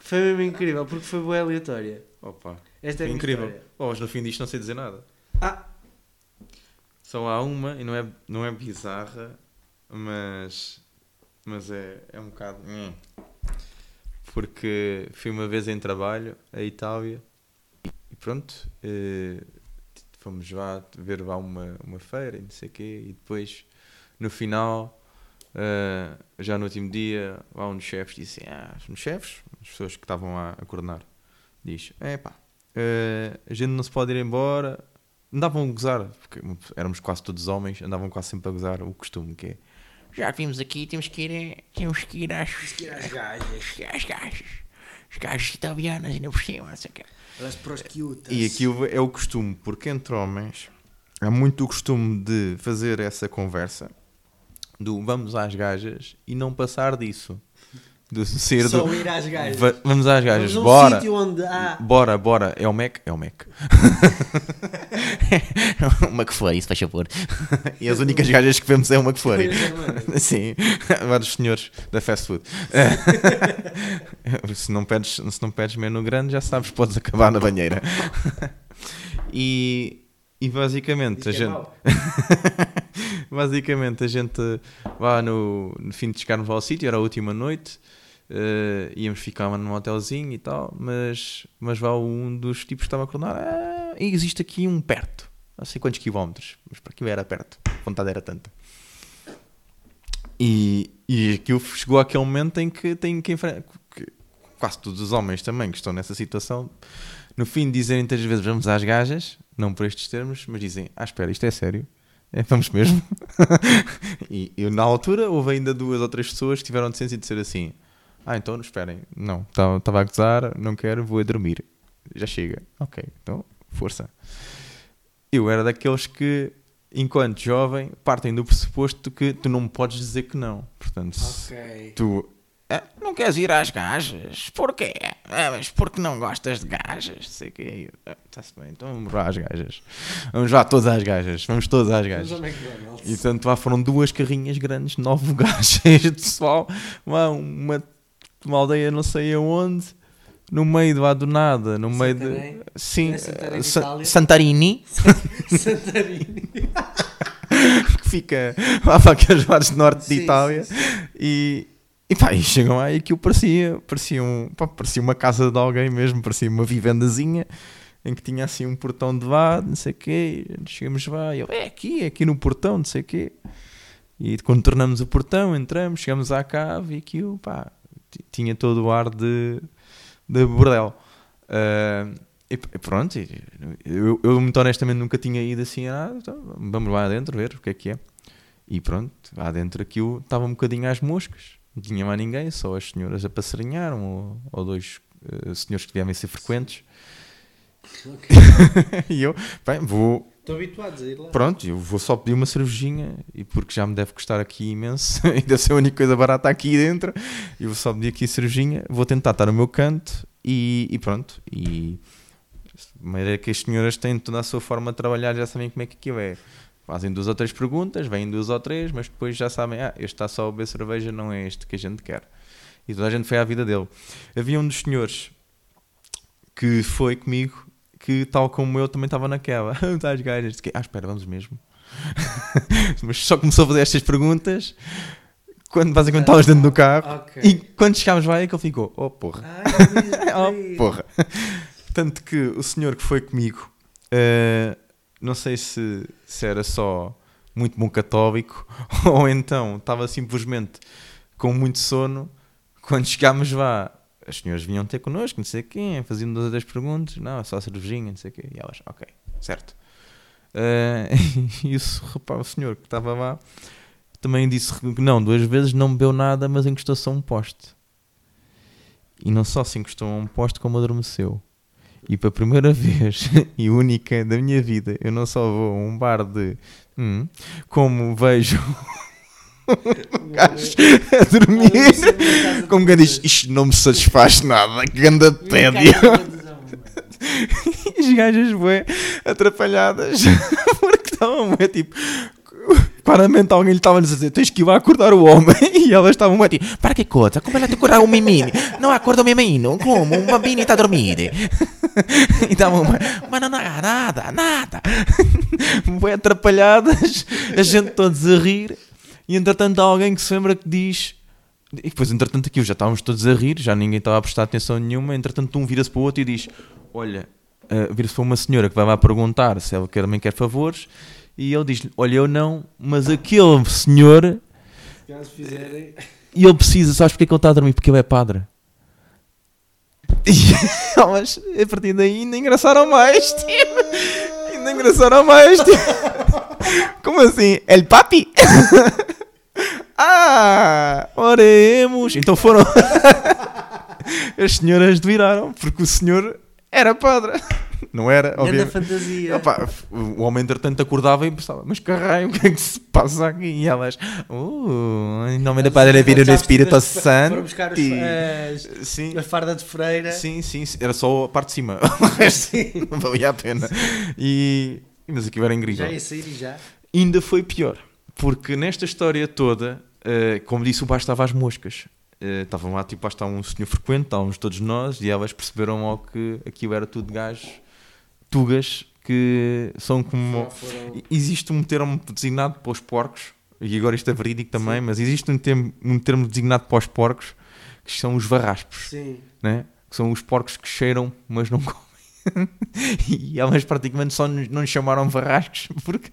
Foi mesmo incrível, porque foi boa aleatória. Opa. Esta é incrível. história. Oh, no fim disto não sei dizer nada. Ah, Só há uma e não é, não é bizarra, mas, mas é, é um bocado. hum. Porque fui uma vez em trabalho a Itália e pronto, eh, fomos lá ver lá uma, uma feira e não sei o quê, e depois no final, eh, já no último dia, lá um dos chefes disse: Ah, os chefes, as pessoas que estavam lá a coordenar, diz: É pá, eh, a gente não se pode ir embora andavam a gozar, porque éramos quase todos homens, andavam quase sempre a gozar o costume que é. Já vimos aqui, temos que ir, temos que ir às, às gajas. às gajas. As gajas italianas, ainda por cima, não sei o quê. prostitutas. E aquilo é o costume, porque entre homens há muito o costume de fazer essa conversa do vamos às gajas e não passar disso. De ser Só do ir às gajas. va- vamos às gajas, Vamos bora. sítio onde há. Bora, bora. É o Mac? É o Mac. uma que for, isso faz favor. E as únicas gajas que vemos é uma que. Foi. Sim, vários senhores da fast food. se, não pedes, se não pedes menu grande, já sabes, podes acabar na banheira. E, e basicamente Diz a é gente. Basicamente, a gente lá no, no fim de chegarmos ao sítio, era a última noite, eh, íamos ficar num hotelzinho e tal, mas, mas lá um dos tipos estava a coordenar, ah, existe aqui um perto, não sei quantos quilómetros, mas para aquilo era perto, a vontade era tanta. E, e aquilo chegou àquele momento em que tem que enfrentar, que quase todos os homens também que estão nessa situação, no fim dizerem três vezes vamos às gajas, não por estes termos, mas dizem, ah espera, isto é sério? É, vamos mesmo? e eu, na altura houve ainda duas ou três pessoas que tiveram decência de dizer assim, ah então esperem, não, estava a gozar, não quero, vou a dormir. Já chega. Ok, então força. Eu era daqueles que, enquanto jovem, partem do pressuposto que tu não me podes dizer que não. Portanto, se Ok. tu "Ah, não queres ir às gajas? Porquê? Ah, mas porque não gostas de gajas? Sei que Está-se bem, então vamos lá às gajas. Vamos lá todas às gajas. Vamos todas às gajas. E portanto lá foram duas carrinhas grandes, nove gajas de pessoal, lá uma, uma aldeia não sei aonde, no meio do lado do nada, no meio de. Sim, É Santarém, Sa-? Santarini, Santarini. que fica lá para aqueles lados do norte de Sim, Itália. sim, sim. E, e pá, e chegam lá e aquilo parecia, parecia, um, pá, parecia uma casa de alguém mesmo, parecia uma vivendazinha em que tinha assim um portão de lado, não sei o quê. Chegamos lá e eu, é aqui, é aqui no portão, não sei o quê. E quando tornamos o portão, entramos, chegamos à cave e aquilo, pá, tinha todo o ar de, de bordel. Ah, e e pronto, e eu, eu muito honestamente nunca tinha ido assim a nada, então vamos lá adentro ver o que é que é. E pronto, lá dentro aquilo estava um bocadinho às moscas, não tinha mais ninguém, só as senhoras a passarinhar, um ou, ou dois eh, senhores que devem ser frequentes. Ok. e eu, bem, vou, Estou habituados a ir lá. pronto, eu vou só pedir uma cervejinha, e porque já me deve custar aqui imenso, deve ser a única coisa barata aqui dentro, eu vou só pedir aqui cervejinha, vou tentar estar no meu canto, e, e pronto, e maneira que as senhoras têm toda a sua forma de trabalhar, já sabem como é que aquilo é. Fazem duas ou três perguntas, vêm duas ou três, mas depois já sabem, ah, este está só a beber cerveja, não é este que a gente quer. E toda a gente foi à vida dele. Havia um dos senhores que foi comigo, que tal como eu também estava naquela. Estás gajas? Ah, espera, vamos mesmo. mas só começou a fazer estas perguntas quando basicamente estavas dentro do carro. Ok. E quando chegámos lá é que ele ficou, oh porra. Ai, Oh, porra. Tanto que o senhor que foi comigo, eh, não sei se, se era só muito bom católico ou então estava simplesmente com muito sono. Quando chegámos lá, as senhoras vinham ter connosco, não sei quem, faziam duas ou três perguntas, não, só cervejinha, não sei o quê. E elas, ok, certo. Eh, e o, rapaz, o senhor que estava lá também disse que não, duas vezes não bebeu nada, mas encostou-se a um poste. E não só se encostou a um poste, como adormeceu. E para a primeira vez e única da minha vida, eu não só vou a um bar de. hum, como vejo gajo a dormir. Como quem diz, isto não me satisfaz nada, que anda tédio. E as gajas bué atrapalhadas porque estavam bué tipo. Claramente alguém lhe estava a dizer: tens que ir lá acordar o homem. E elas estavam bué tipo: para que coisa? Como ela te acordar um menino? Não acorda o menino? Como? Um bambino está a dormir. E estavam bué, mas não há nada, nada. Bué atrapalhadas, a gente todos a rir. E entretanto há alguém que se lembra que diz. E depois, entretanto, aqui já estávamos todos a rir, já ninguém estava a prestar atenção nenhuma. Entretanto, um vira-se para o outro e diz: Olha, uh, vira-se para uma senhora que vai lá perguntar se ela quer, também quer favores. E ele diz: Olha, eu não, mas aquele senhor, Se fizerem. e ele precisa, sabes porque é que ele está a dormir? Porque ele é padre. E elas, a partir daí, ainda engraçaram mais, tipo. Ainda engraçaram mais, tipo. Como assim? El papi? ah, oremos. Então foram. As senhoras viraram, porque o senhor era padre. Não era, obviamente. fantasia. Opa, o homem entretanto acordava e pensava, mas caralho, o que é que se passa aqui? E elas, uh, em nome do Padre, e do Espírito Foram Santo. buscar os, as, Sim, a farda de freira. sim, sim, sim, era só a parte de cima, resto não valia a pena. E, mas aquilo era incrível. Já ia sair e já. Ainda foi pior, porque nesta história toda, eh, como disse, o baixo estava às moscas. Eh, Estavam lá, tipo, lá está um senhor frequente, estávamos todos nós, e elas perceberam logo que aquilo era tudo gajos, tugas, que são como. Foram- Existe um termo designado para os porcos, e agora isto é verídico também, mas existe um termo, um termo designado para os porcos, que são os varraspos, Sim. né? que são os porcos que cheiram, mas não comem. e elas praticamente só nos- não nos chamaram varrascos, porque,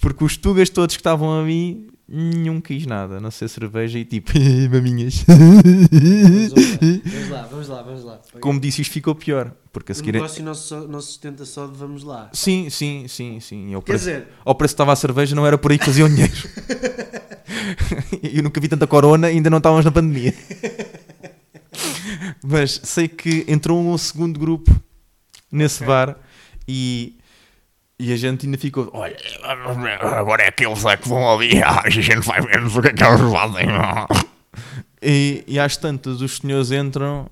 porque os tugas todos que estavam ali, nenhum quis nada, não ser cerveja e tipo, maminhas. Vamos lá, vamos lá, vamos lá. Como disse, isto ficou pior, porque a o seguir... é- negócio não se, só- não se sustenta só de vamos lá. Sim, sim, sim, sim. Ao Quer preço, dizer, ao preço que estava a cerveja, não era por aí que faziam dinheiro. Eu nunca vi tanta corona e ainda não estávamos na pandemia. Mas sei que entrou um segundo grupo nesse Ok. bar e, e a gente ainda ficou. Olha, agora é aqueles é que vão ali, a gente vai ver o que é que eles fazem. E, e às tantas os senhores entram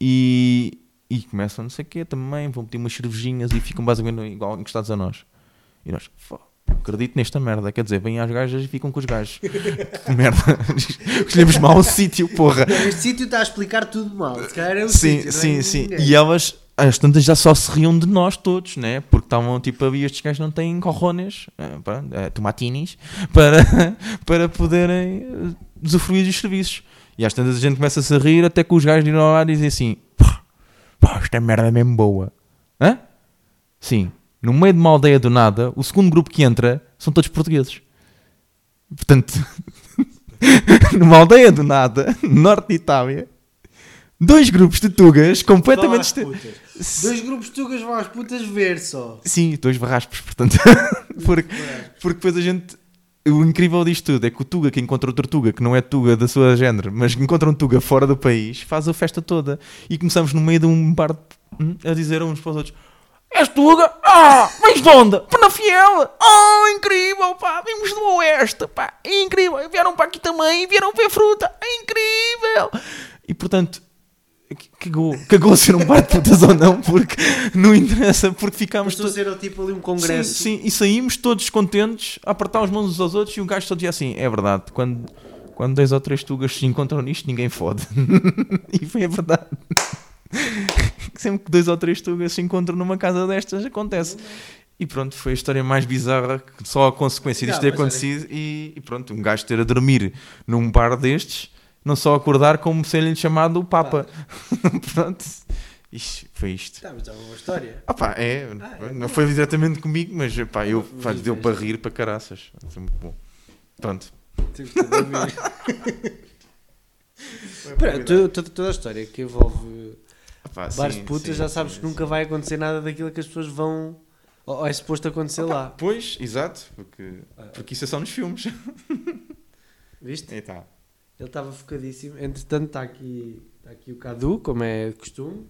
e, e começam não sei o quê também, vão pedir umas cervejinhas e ficam basicamente igual encostados a nós. E nós, "Fó, acredito nesta merda, quer dizer, vêm às gajas e ficam com os gajos. que merda, escolhemos mal o sítio, porra. não, este sítio está a explicar tudo mal. Se calhar é o Sim, sítio, é sim, sim. ninguém. E elas, às tantas, já só se riam de nós todos, né? Porque estavam tipo ali, estes gajos não têm corrones, eh, pronto, eh, tomatinis, para, para poderem eh, usufruir dos serviços. E às tantas a gente começa a se rir, até que os gajos irão lá e dizem assim: pá, esta merda é mesmo boa. Hã? Sim. No meio de uma aldeia do nada, o segundo grupo que entra são todos portugueses. Portanto, numa aldeia do nada, no norte de Itália, dois grupos de tugas Vão completamente. Dois grupos de tugas vão às putas ver só. Sim, dois barraspos, portanto. porque, porque depois a gente. O incrível disto tudo é que o Tuga que encontra outro Tuga que não é Tuga da sua género, mas que encontra um Tuga fora do país, faz a festa toda. E começamos no meio de um bar hum, a dizer uns para os outros: És Tuga? Ah, vens de onde? Penafiel! Oh, incrível, pá! Vimos do Oeste, pá! É incrível! Vieram para aqui também, vieram ver fruta! É incrível! E portanto, cagou, cagou a ser um bar de putas ou não, porque não interessa, porque ficámos todos. ser tipo ali um congresso. Sim, sim, e saímos todos contentes a apertar as mãos uns aos outros e o gajo todo dizia assim: é verdade, quando, quando dois ou três tugas se encontram nisto, ninguém fode. e foi a verdade. Sempre que dois ou três tugas se encontram numa casa destas, acontece. E pronto, foi a história mais bizarra, só a consequência disto ter acontecido. E, e pronto, um gajo ter a dormir num bar destes, não só acordar, como ser-lhe chamado o Papa. pronto, isto, foi isto. Tá, mas é uma história. Ah pá, é, Ah, é. não foi diretamente comigo, mas pá, eu, pá, deu para rir para caraças. Foi muito bom. Pronto. Tu- tu- toda a história que envolve bares sim, de putas sim, já sabes sim, que nunca vai acontecer nada daquilo que as pessoas vão. Ou é suposto acontecer lá. Pois, exato, porque, Ah. porque isso é só nos filmes. Viste? É, tá. Ele estava focadíssimo. Entretanto, está aqui, está aqui o Cadu, como é de costume.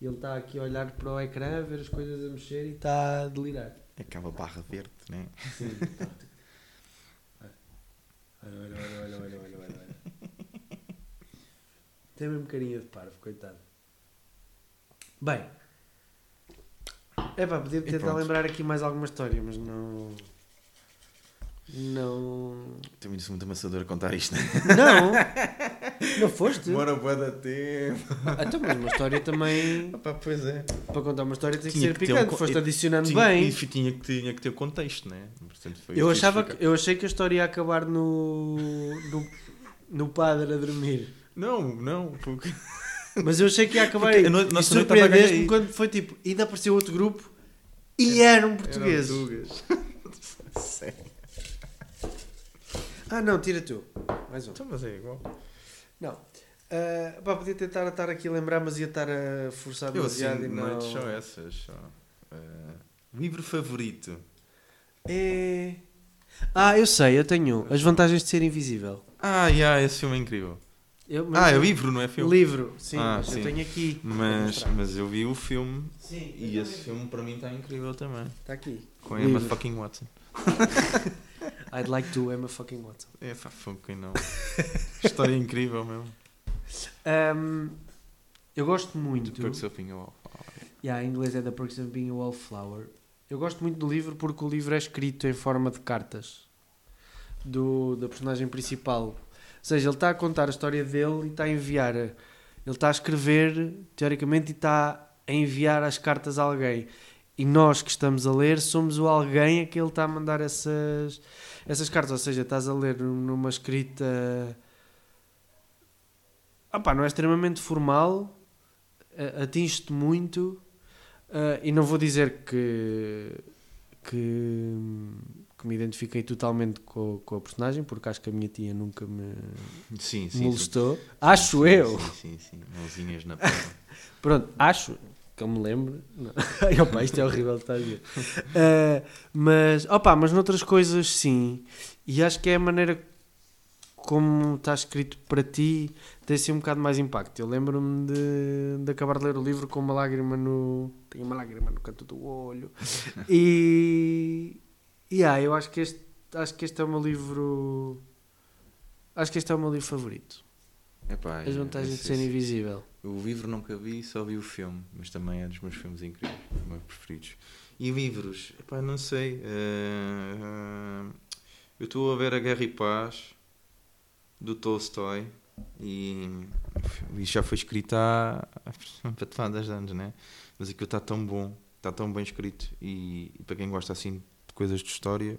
E ele está aqui a olhar para o ecrã, a ver as coisas a mexer e está a delirar. É aquela barra verde, né? Sim. Olha, olha, olha, olha, olha, olha, olha, olha. Tem mesmo carinha de parvo, coitado. Bem. É pá, podia tentar lembrar aqui mais alguma história, mas não. Não. Também sou muito amassador a contar isto, né? Não! Não foste? Demora bué da tempo. Ah, então, mas uma história também. Ah, pá, pois é. Para contar uma história tem que Tinha ser que ter um picante. co- Foste adicionando Tinha, bem. E tinha que, tinha que ter contexto, né? Portanto, foi Eu achava que, eu achei que a história ia acabar no. no, no padre a dormir. Não, não, porque... Mas eu achei que ia acabar aí. E surpreendeste-me quando foi tipo. Ainda apareceu outro grupo e eram portugueses. Eram tugas. Sério. Ah, não, tira tu. Mais um. Então, mas é igual. Não. Ah, pá, podia tentar estar aqui a lembrar, mas ia estar a forçar Eu assim, demasiado e não. noites são essas. Só. Eh, livro favorito. É. Ah, eu sei, eu tenho um. As vantagens de ser invisível. Ah, yeah, esse filme é incrível. Eu, Ah, é livro, não é filme? Livro, sim, Ah, mas sim. eu tenho aqui. Mas, mas eu vi o filme Sim, e esse filme para mim está incrível também. Está aqui. Com a. Emma fucking Watson. I'd like to Emma fucking Watson. É, fucking não. História incrível mesmo. Um, eu gosto muito. The Perks of Being a Wallflower. Yeah, em inglês é The Perks of Being a Wallflower. Eu gosto muito do livro porque o livro é escrito em forma de cartas do, da personagem principal. Ou seja, ele está a contar a história dele e está a enviar. Ele está a escrever, teoricamente, e está a enviar as cartas a alguém. E nós que estamos a ler somos o alguém a que ele está a mandar essas, essas cartas. Ou seja, estás a ler numa escrita. Ah pá, não é extremamente formal, atinge-te muito. ah, e não vou dizer que, que, que me identifiquei totalmente com, com a personagem, porque acho que a minha tia nunca me Sim, sim. molestou. sim. Acho eu. Sim, sim, sim. Mãozinhas na perna. Pronto, acho que eu me lembro. Opa, isto é horrível de estar a ver. Ah, mas, opa, mas noutras coisas sim. E acho que é a maneira como está escrito para ti tem assim um bocado mais impacto. Eu lembro-me de, de acabar de ler o livro com uma lágrima no. Tenho uma lágrima no canto do olho. E. E ah, eu acho que este acho que este é o meu livro. Acho que este é o meu livro favorito. Epá, As é, vantagens de ser invisível. O livro nunca vi, só vi o filme, mas também é dos meus filmes incríveis, dos meus preferidos. E livros? Epá, não sei. eh, eu estou a ver A Guerra e Paz, do Tolstói, e isto já foi escrito há para te falar 10 anos, né? Mas aquilo está tão bom, está tão bem escrito, e, e para quem gosta assim de coisas de história,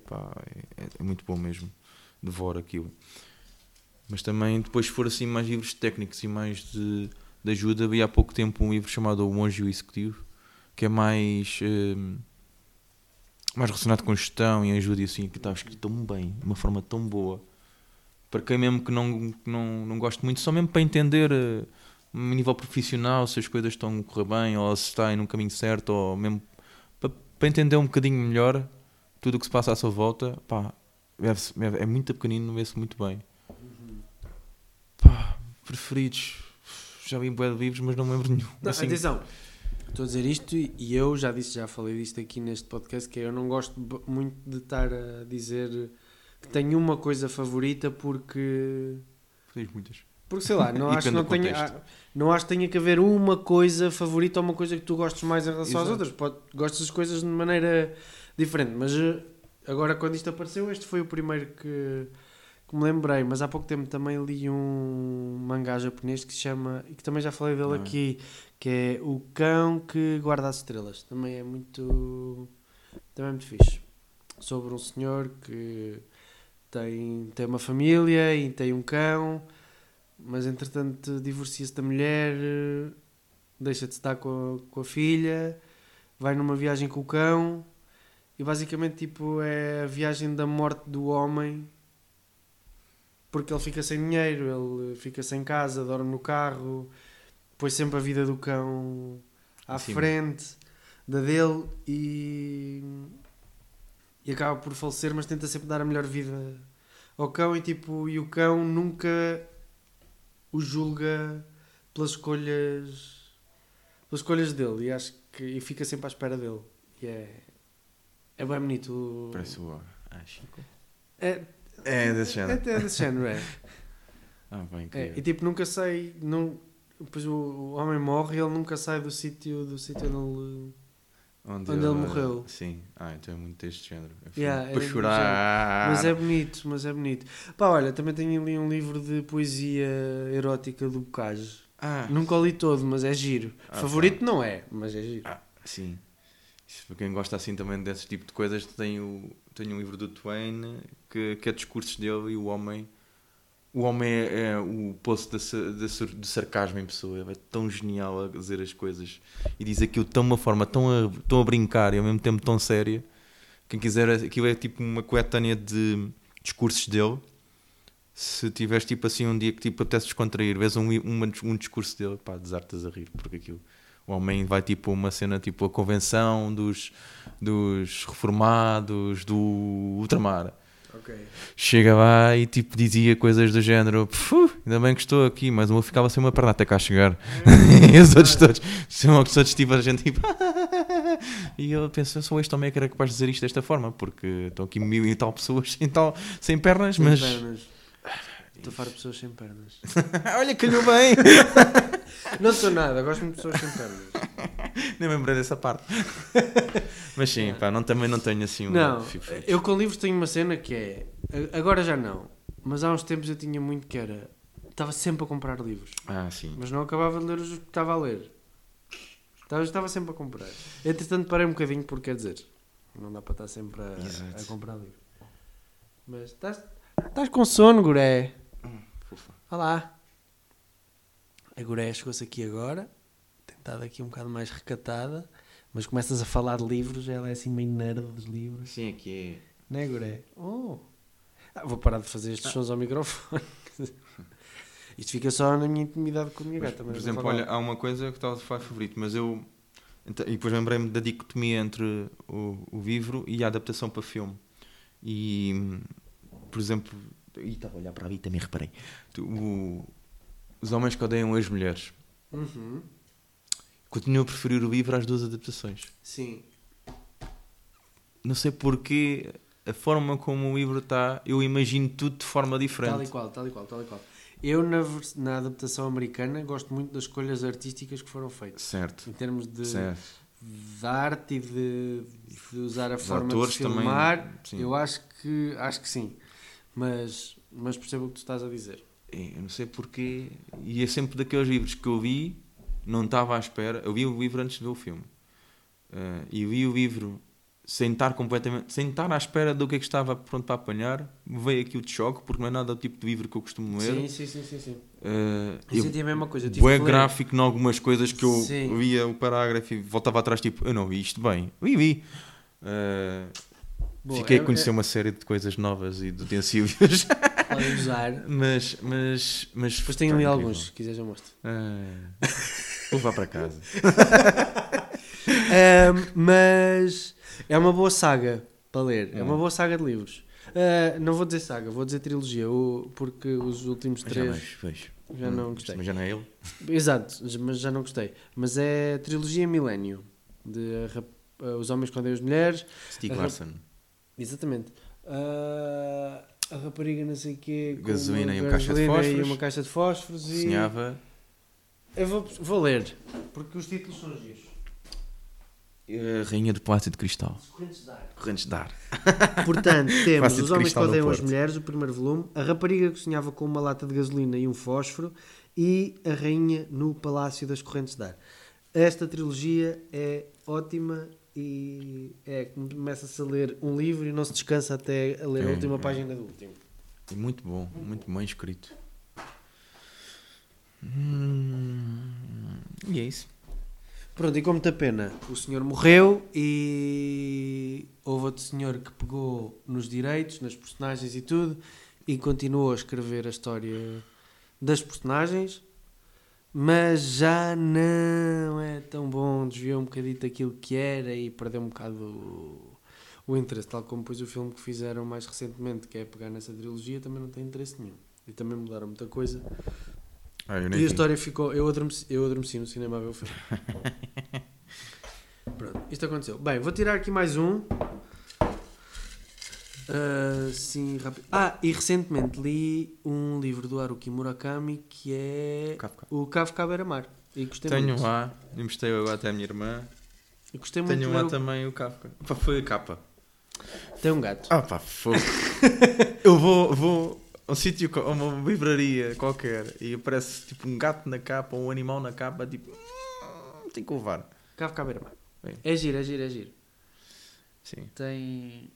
é- é muito bom mesmo. Devora aquilo. Mas também, depois, se for assim, mais livros técnicos e mais de, de ajuda, vi há pouco tempo um livro chamado O Monge e o Executivo, que é mais, hum, mais relacionado com gestão e ajuda e assim, que está escrito tão bem, de uma forma tão boa. Para quem mesmo que não, não, não gosta muito, só mesmo para entender eh, a nível profissional se as coisas estão a correr bem ou se está em um caminho certo ou mesmo para, para entender um bocadinho melhor tudo o que se passa à sua volta, pá, é, é muito pequenino, vê-se muito bem. Pá, preferidos. Já vi bué de livros, mas não me lembro nenhum. Não, Assim, Atenção, estou a dizer isto e eu já disse, já falei disto aqui neste podcast, que eu não gosto muito de estar a dizer que tenho uma coisa favorita porque Diz muitas. Porque sei lá, não acho, não, tenha, ah, não acho que tenha que haver uma coisa favorita ou uma coisa que tu gostes mais em relação às Exato. outras. Pode, gostas das coisas de maneira diferente, mas eh, agora quando isto apareceu, este foi o primeiro que, que me lembrei. Mas há pouco tempo também li um mangá japonês que se chama, e que também já falei dele Ah. aqui, que é O Cão que Guarda as Estrelas. Também é muito, também é muito fixe. Sobre um senhor que tem, tem uma família e tem um cão, mas entretanto divorcia-se da mulher, deixa de estar com a, com a filha, vai numa viagem com o cão e basicamente tipo é a viagem da morte do homem porque ele fica sem dinheiro, ele fica sem casa, dorme no carro, põe sempre a vida do cão à Sim. frente da dele e, e acaba por falecer, mas tenta sempre dar a melhor vida ao cão e tipo, e o cão nunca o julga pelas escolhas pelas escolhas dele e acho que e fica sempre à espera dele. E é é bem bonito. Parece o Chico. é, É desse é, género. é desse género, é. Ah, bem, É, e tipo, nunca sai. Não, depois o, o homem morre e ele nunca sai do sítio do sítio onde ele. onde ele morreu. Sim. Ah, então é muito deste género. É Yeah, para é chorar. Mas é bonito, mas é bonito. Pá, olha, também tenho ali um livro de poesia erótica do Bocage. Ah, Nunca o li todo, mas é giro. Ah, Favorito não é, mas é giro. Ah, sim. Isso, para quem gosta assim também desse tipo de coisas, tem, o, tem um livro do Twain que, que é discursos dele e o homem. O homem é, é o poço de sarcasmo em pessoa. É tão genial a dizer as coisas e diz aquilo de uma forma tão a, tão a brincar e ao mesmo tempo tão séria. Quem quiser, aquilo é tipo uma coetânea de discursos dele. Se tiveres tipo assim um dia que tipo apetece descontrair, vês um, uma- um discurso dele, pá, desartas a rir, porque aquilo. O homem vai tipo uma cena tipo a convenção dos, dos reformados do ultramar. Ok. Chega lá e tipo dizia coisas do género: "Pfu, ainda bem que estou aqui, mas eu ficava sem uma perna até cá chegar. e os outros todos, são os outros tipo a gente tipo. e eu penso: só este homem é que era capaz de dizer isto desta forma, porque estão aqui mil e tal pessoas sem, tal, sem pernas, Sem mas. pernas. Estou a falar de pessoas sem pernas. Olha, calhou bem! Não sou nada, gosto muito de pessoas sem pernas. Nem me lembrei dessa parte. mas sim, pá, não, também não tenho assim um. Não, fico feliz. eu com livros tenho uma cena que é. Agora já não, mas há uns tempos eu tinha muito que era. Estava sempre a comprar livros, Ah, sim. mas não acabava de ler os que estava a ler. Estava, estava sempre a comprar. Entretanto, parei um bocadinho porque quer dizer, não dá para estar sempre a, a comprar livros. Mas estás, estás com sono, Guré. Fofa. A Guré chegou-se aqui agora, tem estado aqui um bocado mais recatada, mas começas a falar de livros, ela é assim meio nerd dos livros. Sim, aqui Não é, Guré? Oh. Ah, vou parar de fazer estes sons ao microfone. Isto fica só na minha intimidade com a minha Mas, gata. por exemplo, olha, há uma coisa que estava falar favorito, mas eu. e depois lembrei-me da dicotomia entre o, o livro e a adaptação para filme. E, por exemplo. E estava a olhar para ali também reparei. O- os homens que odeiam as mulheres. Uhum. Continuo a preferir o livro às duas adaptações. Sim. Não sei porquê, a forma como o livro está, eu imagino tudo de forma Tal e diferente. qual, tal e qual, tal e qual. Eu, na, na adaptação americana, gosto muito das escolhas artísticas que foram feitas. Certo. Em termos de, de arte e de, de usar a Os forma de filmar, sim. eu acho que, acho que sim. Mas, mas percebo o que tu estás a dizer. É, Eu não sei porquê. E é sempre daqueles livros que eu vi, não estava à espera. Eu vi o livro antes de ver o filme. Eh, e vi o livro sem estar completamente. sem estar à espera do que é que estava pronto para apanhar. Veio aqui o de choque, porque não é nada do tipo de livro que eu costumo ler. Sim, sim, sim, sim. sim. Eh, Eu senti a mesma coisa. eu ler. gráfico em algumas coisas que eu Sim. via o parágrafo e voltava atrás, tipo, eu não vi isto bem. Vi, vi. Eh, Boa, fiquei é- a conhecer é- uma série de coisas novas e de utensílios. Podem usar. mas, mas, mas. Depois tenho pá, ali incrível. alguns, se quiseres eu mostro. Ah, vou levar para casa. Ahm, mas é uma boa saga para ler. É Hum. uma boa saga de livros. Ah, não vou dizer saga, vou dizer trilogia, porque os últimos Já três vejo, vejo. já Hum, não gostei. Mas já não é ele? Exato, mas já não gostei. Mas é trilogia Milênio de rap- ah, Os Homens que Odeiam as Mulheres. Stieg A Larsson. Exatamente. Ah, a rapariga não sei o quê. com Gasolina uma e uma caixa de gasolina E fósforos. uma caixa de fósforos e... Sonhava. Eu vou, vou ler, porque os títulos são giros. A rainha do Palácio de Cristal. Correntes de ar. Correntes de ar. Portanto, temos Os Homens que Odeiam as. Mulheres, o primeiro volume, a rapariga que sonhava com uma lata de gasolina e um fósforo e a rainha no Palácio das Correntes de Ar. Esta trilogia é ótima e é começa-se a ler um livro e não se descansa até a ler a É, última é. página do último. E muito bom, muito bem escrito. Hum, e é isso. Pronto, e como muita pena, o senhor morreu e houve outro senhor que pegou nos direitos, nas personagens e tudo, e continuou a escrever a história das personagens, mas já não é tão bom, desviou um bocadinho daquilo que era e perdeu um bocado o, o interesse, tal como depois o filme que fizeram mais recentemente, que é pegar nessa trilogia, também não tem interesse nenhum. E também mudaram muita coisa. Ah, E a história ficou. Eu adormeci, eu adormeci no cinema a ver o filme. Pronto, isto aconteceu. Bem, vou tirar aqui mais um. Ah, sim, rápido. Ah, e recentemente li um livro do Haruki Murakami que é Kafka. o Kafka Beira-Mar. E gostei Tenho muito. lá, emprestei agora até a minha irmã. E gostei muito Tenho lá o- também o Kafka. Pá, foi a capa. Tem um gato. Ah pá, fogo. eu vou, vou a um sítio, a uma livraria qualquer e aparece tipo um gato na capa ou um animal na capa, tipo, "Hum, tem que levar. Kafka Beira-Mar. Bem. É giro, é giro, é giro. Sim. Tem.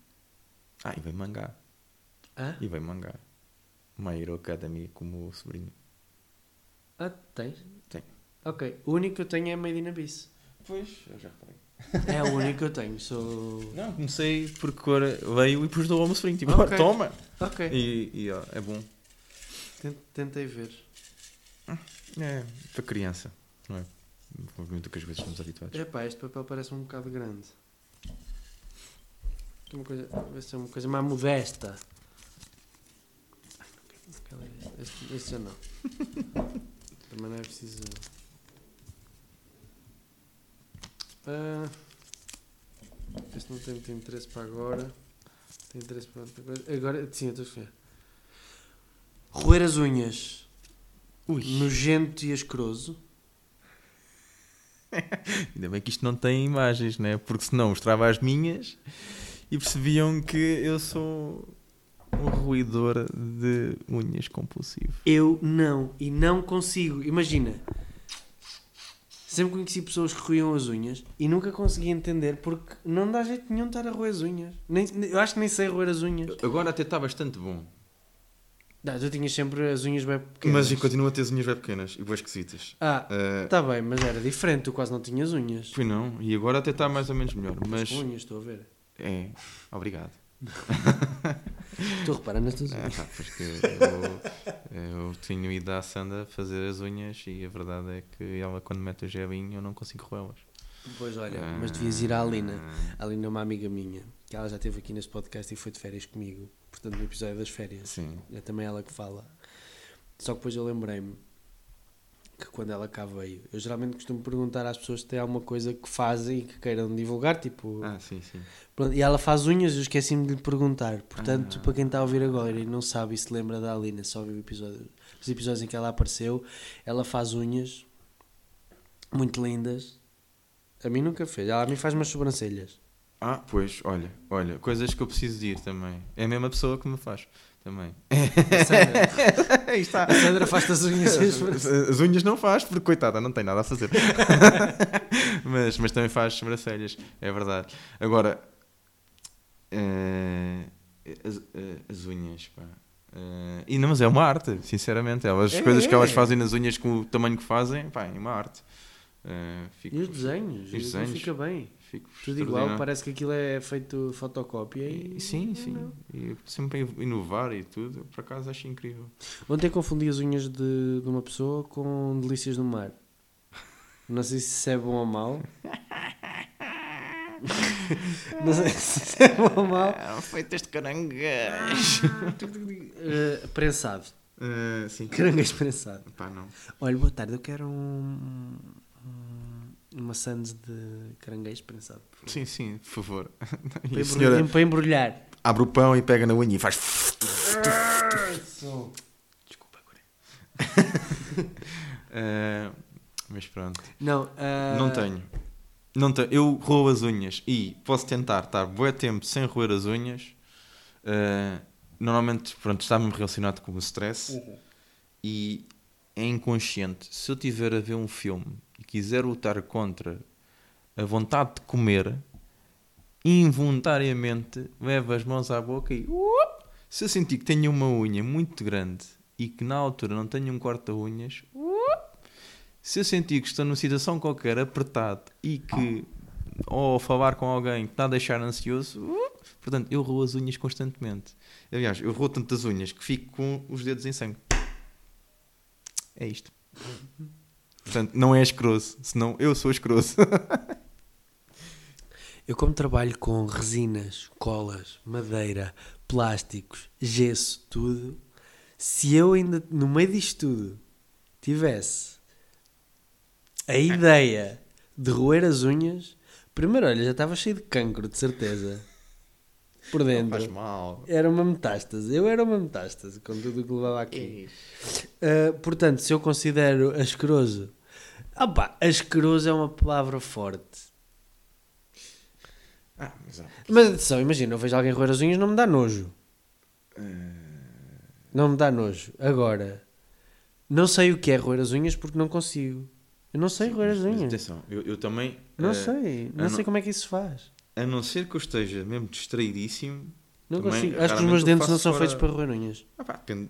Ah, e vem mangá. Hã? E vem mangá. My Hero Academy como sobrinho. Ah, tens? Tenho. Ok. O único que eu tenho é Made in Abyss. Pois, eu já reparei. É o único que eu tenho. Sou. Não, comecei porque agora veio e depois dou ao meu sobrinho. Tipo, Ok. toma! Ok. E, e ó, é bom. Tent- Tentei ver. É, para criança. Não é? Muito que às vezes estamos habituados. Epá, este papel parece um bocado grande. Aqui Uma coisa, vai ser uma coisa mais modesta. Este, este já não. Também não é preciso. Ah, este não tem muito interesse para agora. Tem interesse para outra coisa. Agora, sim, eu estou a escrever. Roer as unhas. Ui. Nojento e asqueroso. Ainda bem que isto não tem imagens, né? Porque senão mostrava as minhas e percebiam que eu sou um ruidor de unhas compulsivo. Eu não, e não consigo. Imagina, sempre conheci pessoas que roiam as unhas e nunca consegui entender porque não dá jeito nenhum de estar a roer as unhas. Nem, eu acho que nem sei roer as unhas. Agora até está bastante bom. Não, tu tinhas sempre as unhas bem pequenas. Mas eu continuo a ter as unhas bem pequenas e bem esquisitas. Ah, Uh, está bem, mas era diferente. Tu quase não tinhas unhas. Fui não, e agora até está mais ou menos melhor. Mas unhas, estou a ver. É, obrigado. Estou a reparar nas tuas Ah, unhas. pá, porque eu, eu tenho ido à Sanda fazer as unhas e a verdade é que ela quando mete o gelinho eu não consigo roê-las. Pois olha, mas devias ir à Alina. Ah, A Alina é uma amiga minha, que ela já esteve aqui neste podcast e foi de férias comigo. Portanto, no episódio das férias. Sim. É também ela que fala. Só que depois eu lembrei-me que quando ela cá veio, eu geralmente costumo perguntar às pessoas se tem alguma coisa que fazem e que queiram divulgar, tipo. Ah, sim, sim. Pronto, e ela faz unhas, eu esqueci-me de lhe perguntar. Portanto, Ah. para quem está a ouvir agora e não sabe e se lembra da Alina, só viu o episódio, os episódios em que ela apareceu, ela faz unhas muito lindas. A mim nunca fez, ela a mim faz umas sobrancelhas. Ah, pois, olha, olha, coisas que eu preciso de ir também. É a mesma pessoa que me faz também. A Sandra, Aí está. a Sandra faz-te as unhas as unhas não faz, porque coitada, não tem nada a fazer. mas, mas também faz sobrancelhas, é verdade. Agora, eh, as, eh, as unhas, pá. Eh, e não, mas é uma arte, sinceramente. Elas, as É, coisas que elas é. fazem nas unhas com o tamanho que fazem, pá, é uma arte. Eh, fico- E os desenhos, Os desenhos. fica bem. Fico Tudo igual, parece que aquilo é feito fotocópia e... E- Sim, sim. E sempre a inovar e tudo, por acaso acho incrível. Ontem confundi as unhas de, de uma pessoa com delícias do mar. Não sei se isso é bom ou mau. Não sei se é bom ou mau. feitas de caranguejo. Eh, prensado. sim. Caranguejo prensado. Pá, não. Olha, boa tarde, eu quero um, uma sandes de caranguejo prensado. por favor. Sim, sim, por favor. Para, senhora para embrulhar. abre o pão e pega na unha e faz. Desculpa, Coré. Eh, mas pronto. Não, ah, Não tenho. Não tenho. Eu roo as unhas e posso tentar estar bué tempo sem roer as unhas. Eh, normalmente, pronto, está mesmo relacionado com o stress e é inconsciente. Se eu tiver a ver um filme e quiser lutar contra a vontade de comer, involuntariamente levo as mãos à boca e se eu sentir que tenho uma unha muito grande e que na altura não tenho um corta-unhas, se eu sentir que estou numa situação qualquer apertado e que ou falar com alguém que está a deixar ansioso, portanto, eu roo as unhas constantemente. Aliás, eu roo tantas unhas que fico com os dedos em sangue. É isto. Portanto, não é escroso, senão eu sou escroso. Eu como trabalho com resinas, colas, madeira, plásticos, gesso, tudo, se eu ainda no meio disto tudo tivesse a ideia de roer as unhas, primeiro olha, já estava cheio de cancro, de certeza. Por Não dentro. faz mal. Era uma metástase. Eu era uma metástase com tudo o que levava aqui. Uh, portanto, se eu considero asqueroso. Ah pá, asqueroso é uma palavra forte. Ah, mas, ah, Mas atenção, imagina, eu vejo alguém roer as unhas, não me dá nojo. Não me dá nojo. Agora, não sei o que é roer as unhas porque não consigo. Eu não sei roer as unhas. atenção, eu, eu também. Não eh, sei. Não sei não- como é que isso se faz. A não ser que eu esteja mesmo distraidíssimo. Não Também, consigo. Acho que os meus eu dentes não são fora- feitos para roer unhas. Ah, pá, depende-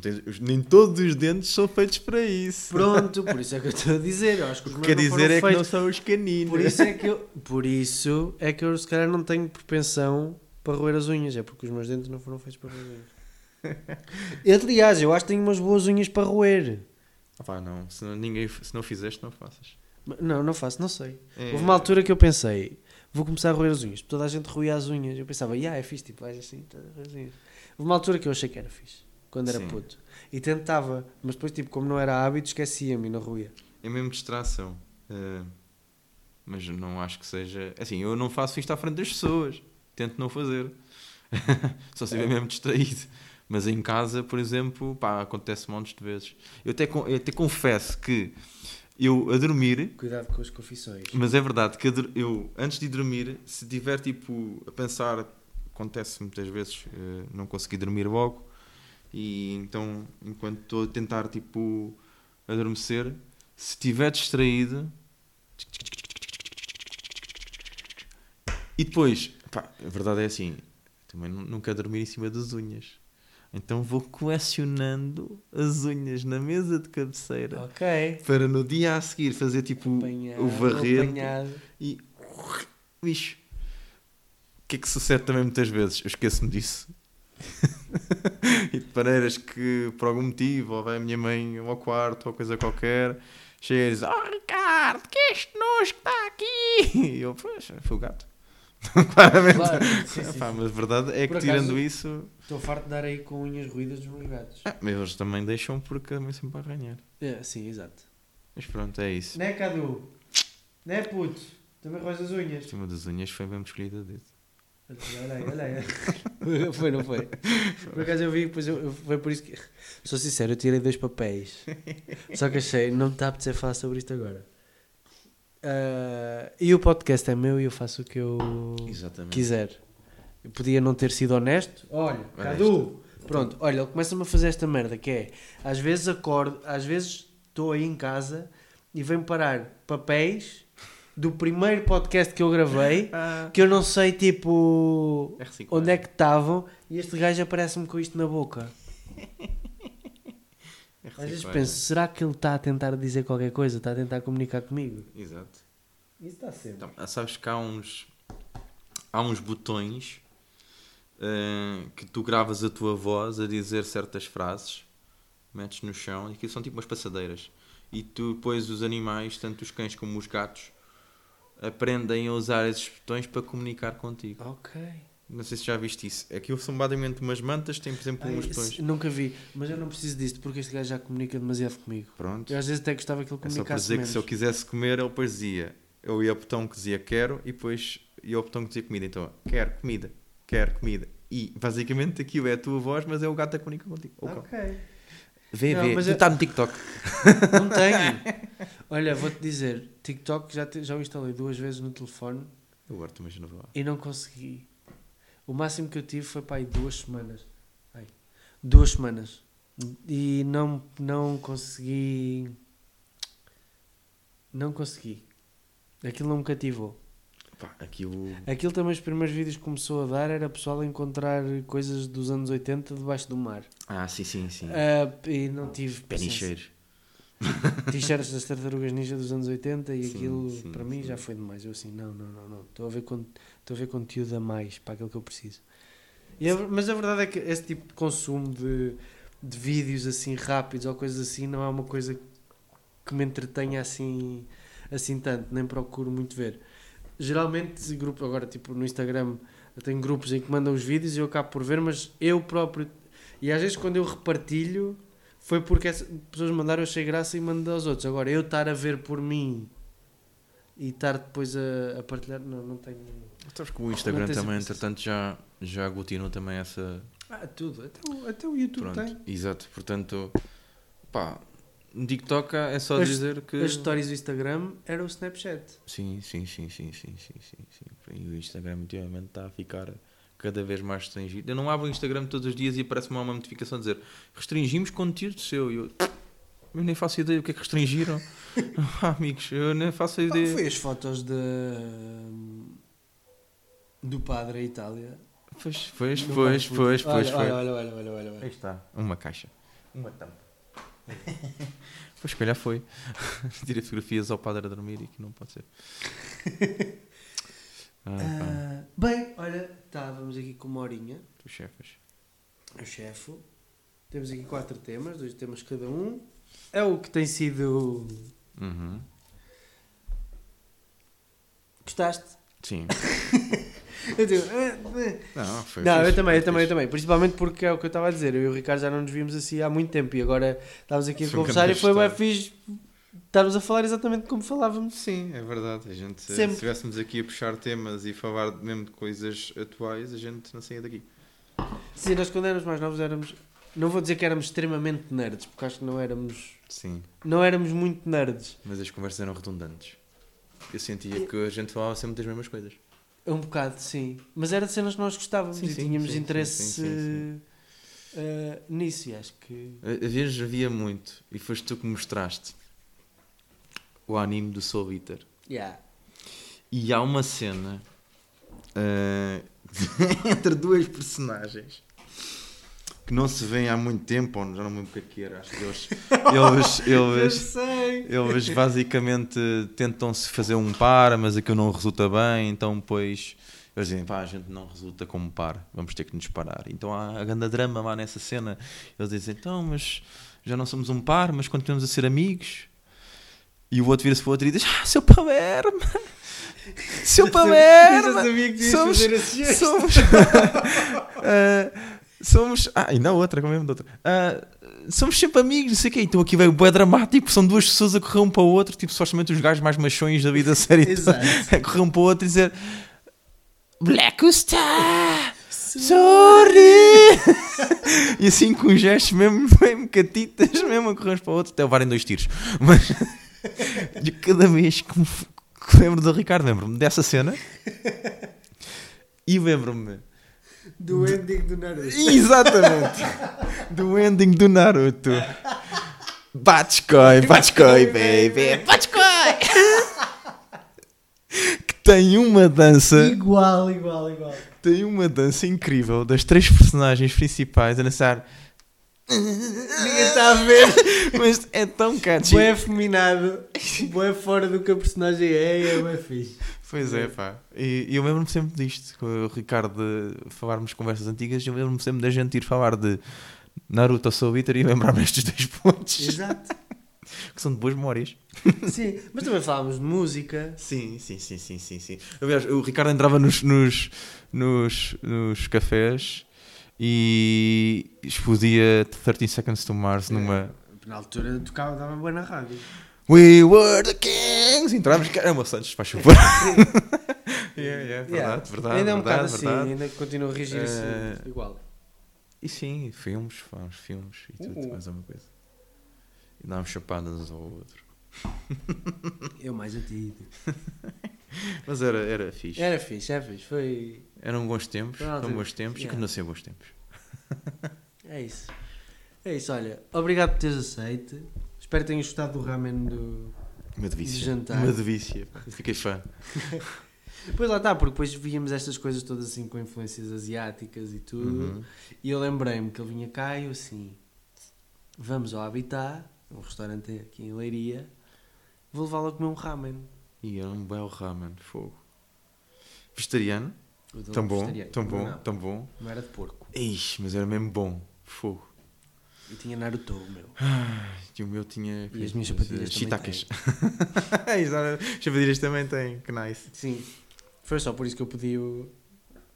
tem- nem todos os dentes são feitos para isso. Pronto, por isso é que eu estou a dizer. Eu acho que os O meus que quer dizer é que não feitos- são os caninos. Por isso é que eu, por isso é que eu se calhar não tenho propensão para roer as unhas, é porque os meus dentes não foram feitos para roer as unhas. Aliás, eu acho que tenho umas boas unhas para roer. Ah, pá, não. Se não, ninguém, se não fizeste, não faças. Não, não faço, não sei. É- Houve uma altura que eu pensei, vou começar a roer as unhas. Toda a gente roía as unhas. Eu pensava, yeah, é fixe, tipo, vais assim, roer as unhas. Houve uma altura que eu achei que era fixe, quando era Sim. puto. E tentava, mas depois, tipo, como não era hábito, esquecia-me e não roía. É mesmo distração. Eh, mas não acho que seja. Assim, eu não faço isto à frente das pessoas. Tento não fazer. Só se estiver mesmo distraído. Mas em casa, por exemplo, pá, acontece montes de vezes. Eu até, eu até confesso que eu a dormir, Cuidado com as confissões. mas é verdade que eu, antes de dormir, se estiver tipo a pensar, acontece muitas vezes eh, não conseguir dormir logo, e então enquanto estou a tentar tipo adormecer, se estiver distraído e depois, pá, a verdade é assim, também nu- nunca dormir em cima das unhas. Então vou colecionando as unhas na mesa de cabeceira Ok. para no dia a seguir fazer tipo Apanhado, o varrer e bicho. O que é que sucede também muitas vezes? Eu esqueço-me disso. e de maneiras que por algum motivo, ou vai a minha mãe ao quarto ou coisa qualquer, chega e diz: Oh Ricardo, que é este nojo que está aqui? E eu, pois, foi o gato. Claramente. Claro, sim, sim, Pá, sim. mas a verdade é Por que tirando acaso- isso, Estou farto de dar aí com unhas ruídas dos meus gatos. ah, mas eles também deixam porque também sempre a arranhar. É, sim, exato. Mas pronto, é isso. Né, Cadu? Né, puto? Também roes as unhas. Cima das unhas foi mesmo escolhida dedo. Olha aí, olha aí. Foi, não foi? Por acaso eu vi, depois eu, eu- foi por isso que. Sou sincero, eu tirei dois papéis. Só que achei, não me está a apetecer falar sobre isto agora. Ah, e o podcast é meu e eu faço o que eu Exatamente. quiser. Eu podia não ter sido honesto. Olha, Olha Cadu, pronto, olha, ele começa-me a fazer esta merda que é, às vezes acordo, às vezes estou aí em casa e vem parar papéis do primeiro podcast que eu gravei Ah, que eu não sei tipo é onde é que estavam e este gajo aparece-me com isto na boca. É Às vezes penso, será que ele está a tentar dizer qualquer coisa? Está a tentar comunicar comigo? Exato. Isso está sempre. Então, ah, sabes que há uns, há uns botões ah, que tu gravas a tua voz a dizer certas frases, metes no chão, e aquilo são tipo umas passadeiras. E tu depois os animais, tanto os cães como os gatos, aprendem a usar esses botões para comunicar contigo. Ok. Não sei se já viste isso. Aquilo são basicamente umas mantas, tem por exemplo Ai, uns nunca vi, mas eu não preciso disto porque este gajo já comunica demasiado comigo. Pronto. Eu às vezes até gostava que ele É só para comunicasse dizer que menos. se eu quisesse comer, ele depois dizia. Eu ia ao botão que dizia quero e depois ia ao botão que dizia comida. Então, quero comida, quero comida, E basicamente aquilo é a tua voz, mas é o gato a comunica contigo. Ok. Vê, Não, vê. mas Tu está no TikTok. Não tenho. Olha, vou-te dizer, TikTok já, te- já o instalei duas vezes no telefone Eu agora também já não vou lá. e não consegui. O máximo que eu tive foi para aí duas semanas. Ai, duas semanas. E não, não consegui. Não consegui. Aquilo não me cativou. Pá, aquilo. Aquilo também, os primeiros vídeos que começou a dar era pessoal a encontrar coisas dos anos 80 debaixo do mar. Ah, sim, sim, sim. Ah, e não tive. Penicheiros. T-shirts das tartarugas ninja dos anos 80 e Sim, aquilo sim, para mim sim. já foi demais. Eu assim, não, não, não, não. Estou a ver, estou a ver conteúdo a mais para aquilo que eu preciso. A mas a verdade é que esse tipo de consumo de, de vídeos assim rápidos ou coisas assim não é uma coisa que me entretenha assim, assim tanto, nem procuro muito ver. Geralmente, grupo, agora tipo no Instagram, tenho grupos em que mandam os vídeos e eu acabo por ver, mas eu próprio. E às vezes quando eu repartilho foi porque as pessoas mandaram, eu achei graça e mando aos outros. Agora, eu estar a ver por mim e estar depois a, a partilhar, não, não tenho. Sabes que o Instagram também, entretanto, já, já aglutinou também essa. Ah, tudo. Até o, até o YouTube Pronto, tem. exato. Portanto, pá, no TikTok é só As- dizer que. As stories do Instagram era o Snapchat. Sim, sim, sim, sim, sim, sim, sim, sim. E o Instagram ultimamente está a ficar cada vez mais restringido. Eu não abro o Instagram todos os dias e aparece-me uma notificação a dizer restringimos conteúdo seu. E eu, eu nem faço ideia do que é que restringiram. Ah, amigos, eu nem faço ideia. foi as fotos de, do padre à Itália? Pois, pois, No pois, pois, pois, olha. Olha, olha, olha, olha, olha. Aí está, uma caixa. Uma tampa. pois, se calhar foi. Tirei fotografias ao padre a dormir e que não pode ser. Ah, Ah, bem, olha, estávamos aqui com uma horinha. tu chefes. o chefe. Temos aqui quatro temas, dois temas cada um. É o que tem sido. Uhum. Gostaste? Sim. Eu digo, "Ah, ah." Não, foi Não, eu também, eu também, eu também. Principalmente porque é o que eu estava a dizer. Eu e o Ricardo já não nos vimos assim há muito tempo e agora estávamos aqui a Foi um conversar e grande foi bem fixe estarmos a falar exatamente como falávamos. Sim, é verdade. A gente, se Sempre. estivéssemos aqui a puxar temas e falar mesmo de coisas atuais, a gente não saía daqui. Sim, nós quando éramos mais novos éramos. Não vou dizer que éramos extremamente nerds, porque acho que não éramos. Sim, Não éramos muito nerds. mas as conversas eram redundantes. Eu sentia que a gente falava sempre das mesmas coisas. Um bocado, sim. Mas era de cenas que nós gostávamos Sim, e sim, tínhamos sim, interesse eh, nisso. E acho que. Às vezes havia muito, e foste tu que mostraste o anime do Soul Eater. Yeah. E há uma cena eh, entre duas personagens que não se vêem há muito tempo, ou já não me lembro o que é que era. Acho que eles, eles, eles, eles basicamente tentam-se fazer um par, mas aquilo não resulta bem, então depois eles dizem, pá, a gente não resulta como par, vamos ter que nos parar. Então há a grande drama lá nessa cena. Eles dizem, então, mas já não somos um par, mas continuamos a ser amigos. E o outro vira-se para o outro e diz, ah, seu Palermo! Seu Eu já Palermo! sabia que ias somos- fazer esse gesto. Somos. Ah, somos. Ah, e não, outra, como é outra. Ah, somos sempre amigos, não sei o quê. Então aqui veio o bué dramático, são duas pessoas a correr um para o outro, tipo, supostamente os gajos mais machões da vida séria a correr um para o outro e dizer Black Star! Sorry! e assim com gestos mesmo, mesmo catitas, mesmo a correr para o outro, até levarem dois tiros. Mas de cada vez que me que lembro do Ricardo, lembro-me dessa cena e lembro-me Do ending do Naruto. exatamente do ending do Naruto. Batskoi, Batskoi, baby, Batskoi! que tem uma dança. Igual, igual, igual. Tem uma dança incrível das três personagens principais a dançar. Ninguém está a ver. Mas é tão catchy. Boé afeminado. Boé fora do que a personagem é e é bem fixe. Pois é, pá. E, eu lembro-me sempre disto. Com o Ricardo, de falarmos conversas antigas, eu lembro-me sempre da gente ir falar de Naruto ou Soul Eater e lembrar-me estes dois pontos. Exato. Que são de boas memórias. Sim, mas também falávamos de música. Sim, sim, sim, sim, sim, sim. Aliás, o Ricardo entrava nos, nos, nos, nos cafés e explodia 30 Seconds to Mars numa... Na altura tocava, dava bem na rádio. We were the kings! Entrávamos, caramba, Santos, faz favor. yeah, yeah, verdade, Yeah. verdade, ainda é um bocado assim, ainda continua a regir assim, Eh, igual. E sim, filmes, faz filmes e tudo, Uh. mais uma coisa. E dá-me chapadas uns ao outro. Eu mais a ti. Mas era, era fixe. Era fixe, era fixe. Foi. Eram bons tempos, altura- bons tempos e yeah. continuam a ser bons tempos. É isso. É isso, olha. Obrigado por teres aceito. Espero que tenhas gostado do ramen do. Uma delícia. De jantar. Uma delícia. Fiquei fã. Depois lá está, porque depois víamos estas coisas todas assim com influências asiáticas e tudo. Uhum. E eu lembrei-me que ele vinha cá e eu assim: vamos ao Habitat, um restaurante aqui em Leiria, vou levá-lo a comer um ramen. E era um belo ramen, fogo. Vegetariano, tão é bom, tão bom, Não, tão bom. não era de porco. Ixi, mas era mesmo bom, fogo. E tinha Naruto, o meu. E o meu tinha. E as minhas eh, sapatilhas também Shiitakes. Isso, olha, As sapatilhas também têm, que nice. Sim. Foi só por isso que eu pedi o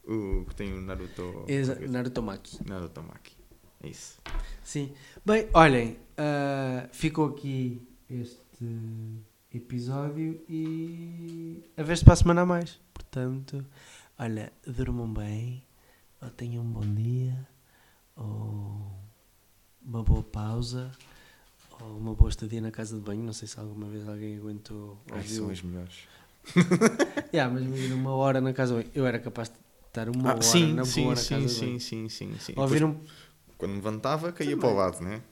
O que tem o Naruto. Exa- Naruto Maki. Naruto Maki. É isso. Sim. Bem, olhem, ah, ficou aqui este episódio e a ver-se para a semana a mais. Portanto, olha, durmam bem, ou tenham um bom dia, ou uma boa pausa, ou uma boa estadia na casa de banho. Não sei se alguma vez alguém aguentou Ai, ouvir. são as melhores. Yeah, mas imagina uma hora na casa de banho. Eu era capaz de estar uma Ah, hora sim, na sim, boa na sim, casa de sim, banho. sim, sim, sim. Ouvir Depois, um... Quando me levantava, caía Também. para o lado, né?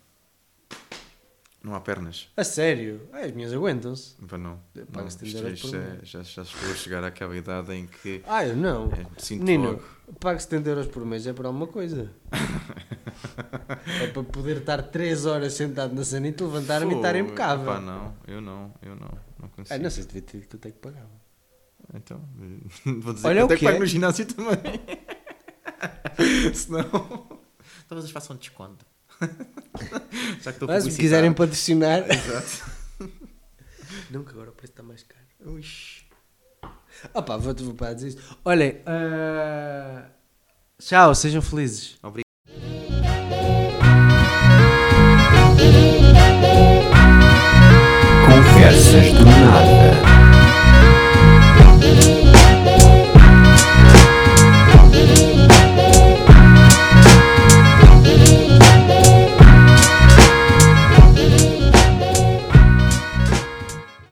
Não há pernas. A sério? Ah, as minhas aguentam-se. Para não. Paga não 70 isto euros já, por mês. já, já estou a chegar àquela idade em que Ah, eu não. é, sinto Menino, logo. pago 70 euros por mês é por alguma coisa. é para poder estar 3 horas sentado na sanita, levantar-me e estar impecável. Epá, não, eu não, eu não. Não consigo. Ah, não sei se devia ter dito quanto é que pagava. Então, vou dizer Olha que o até que que pago é. no ginásio também. Senão, talvez eles façam desconto. Já que estou Mas se publicitado. quiserem patrocinar. Exato. não, que agora o preço está mais caro. Ux. Ah pá, vou-te vou para dizer isto. Olhem, ah, tchau, sejam felizes. Conversas do nada.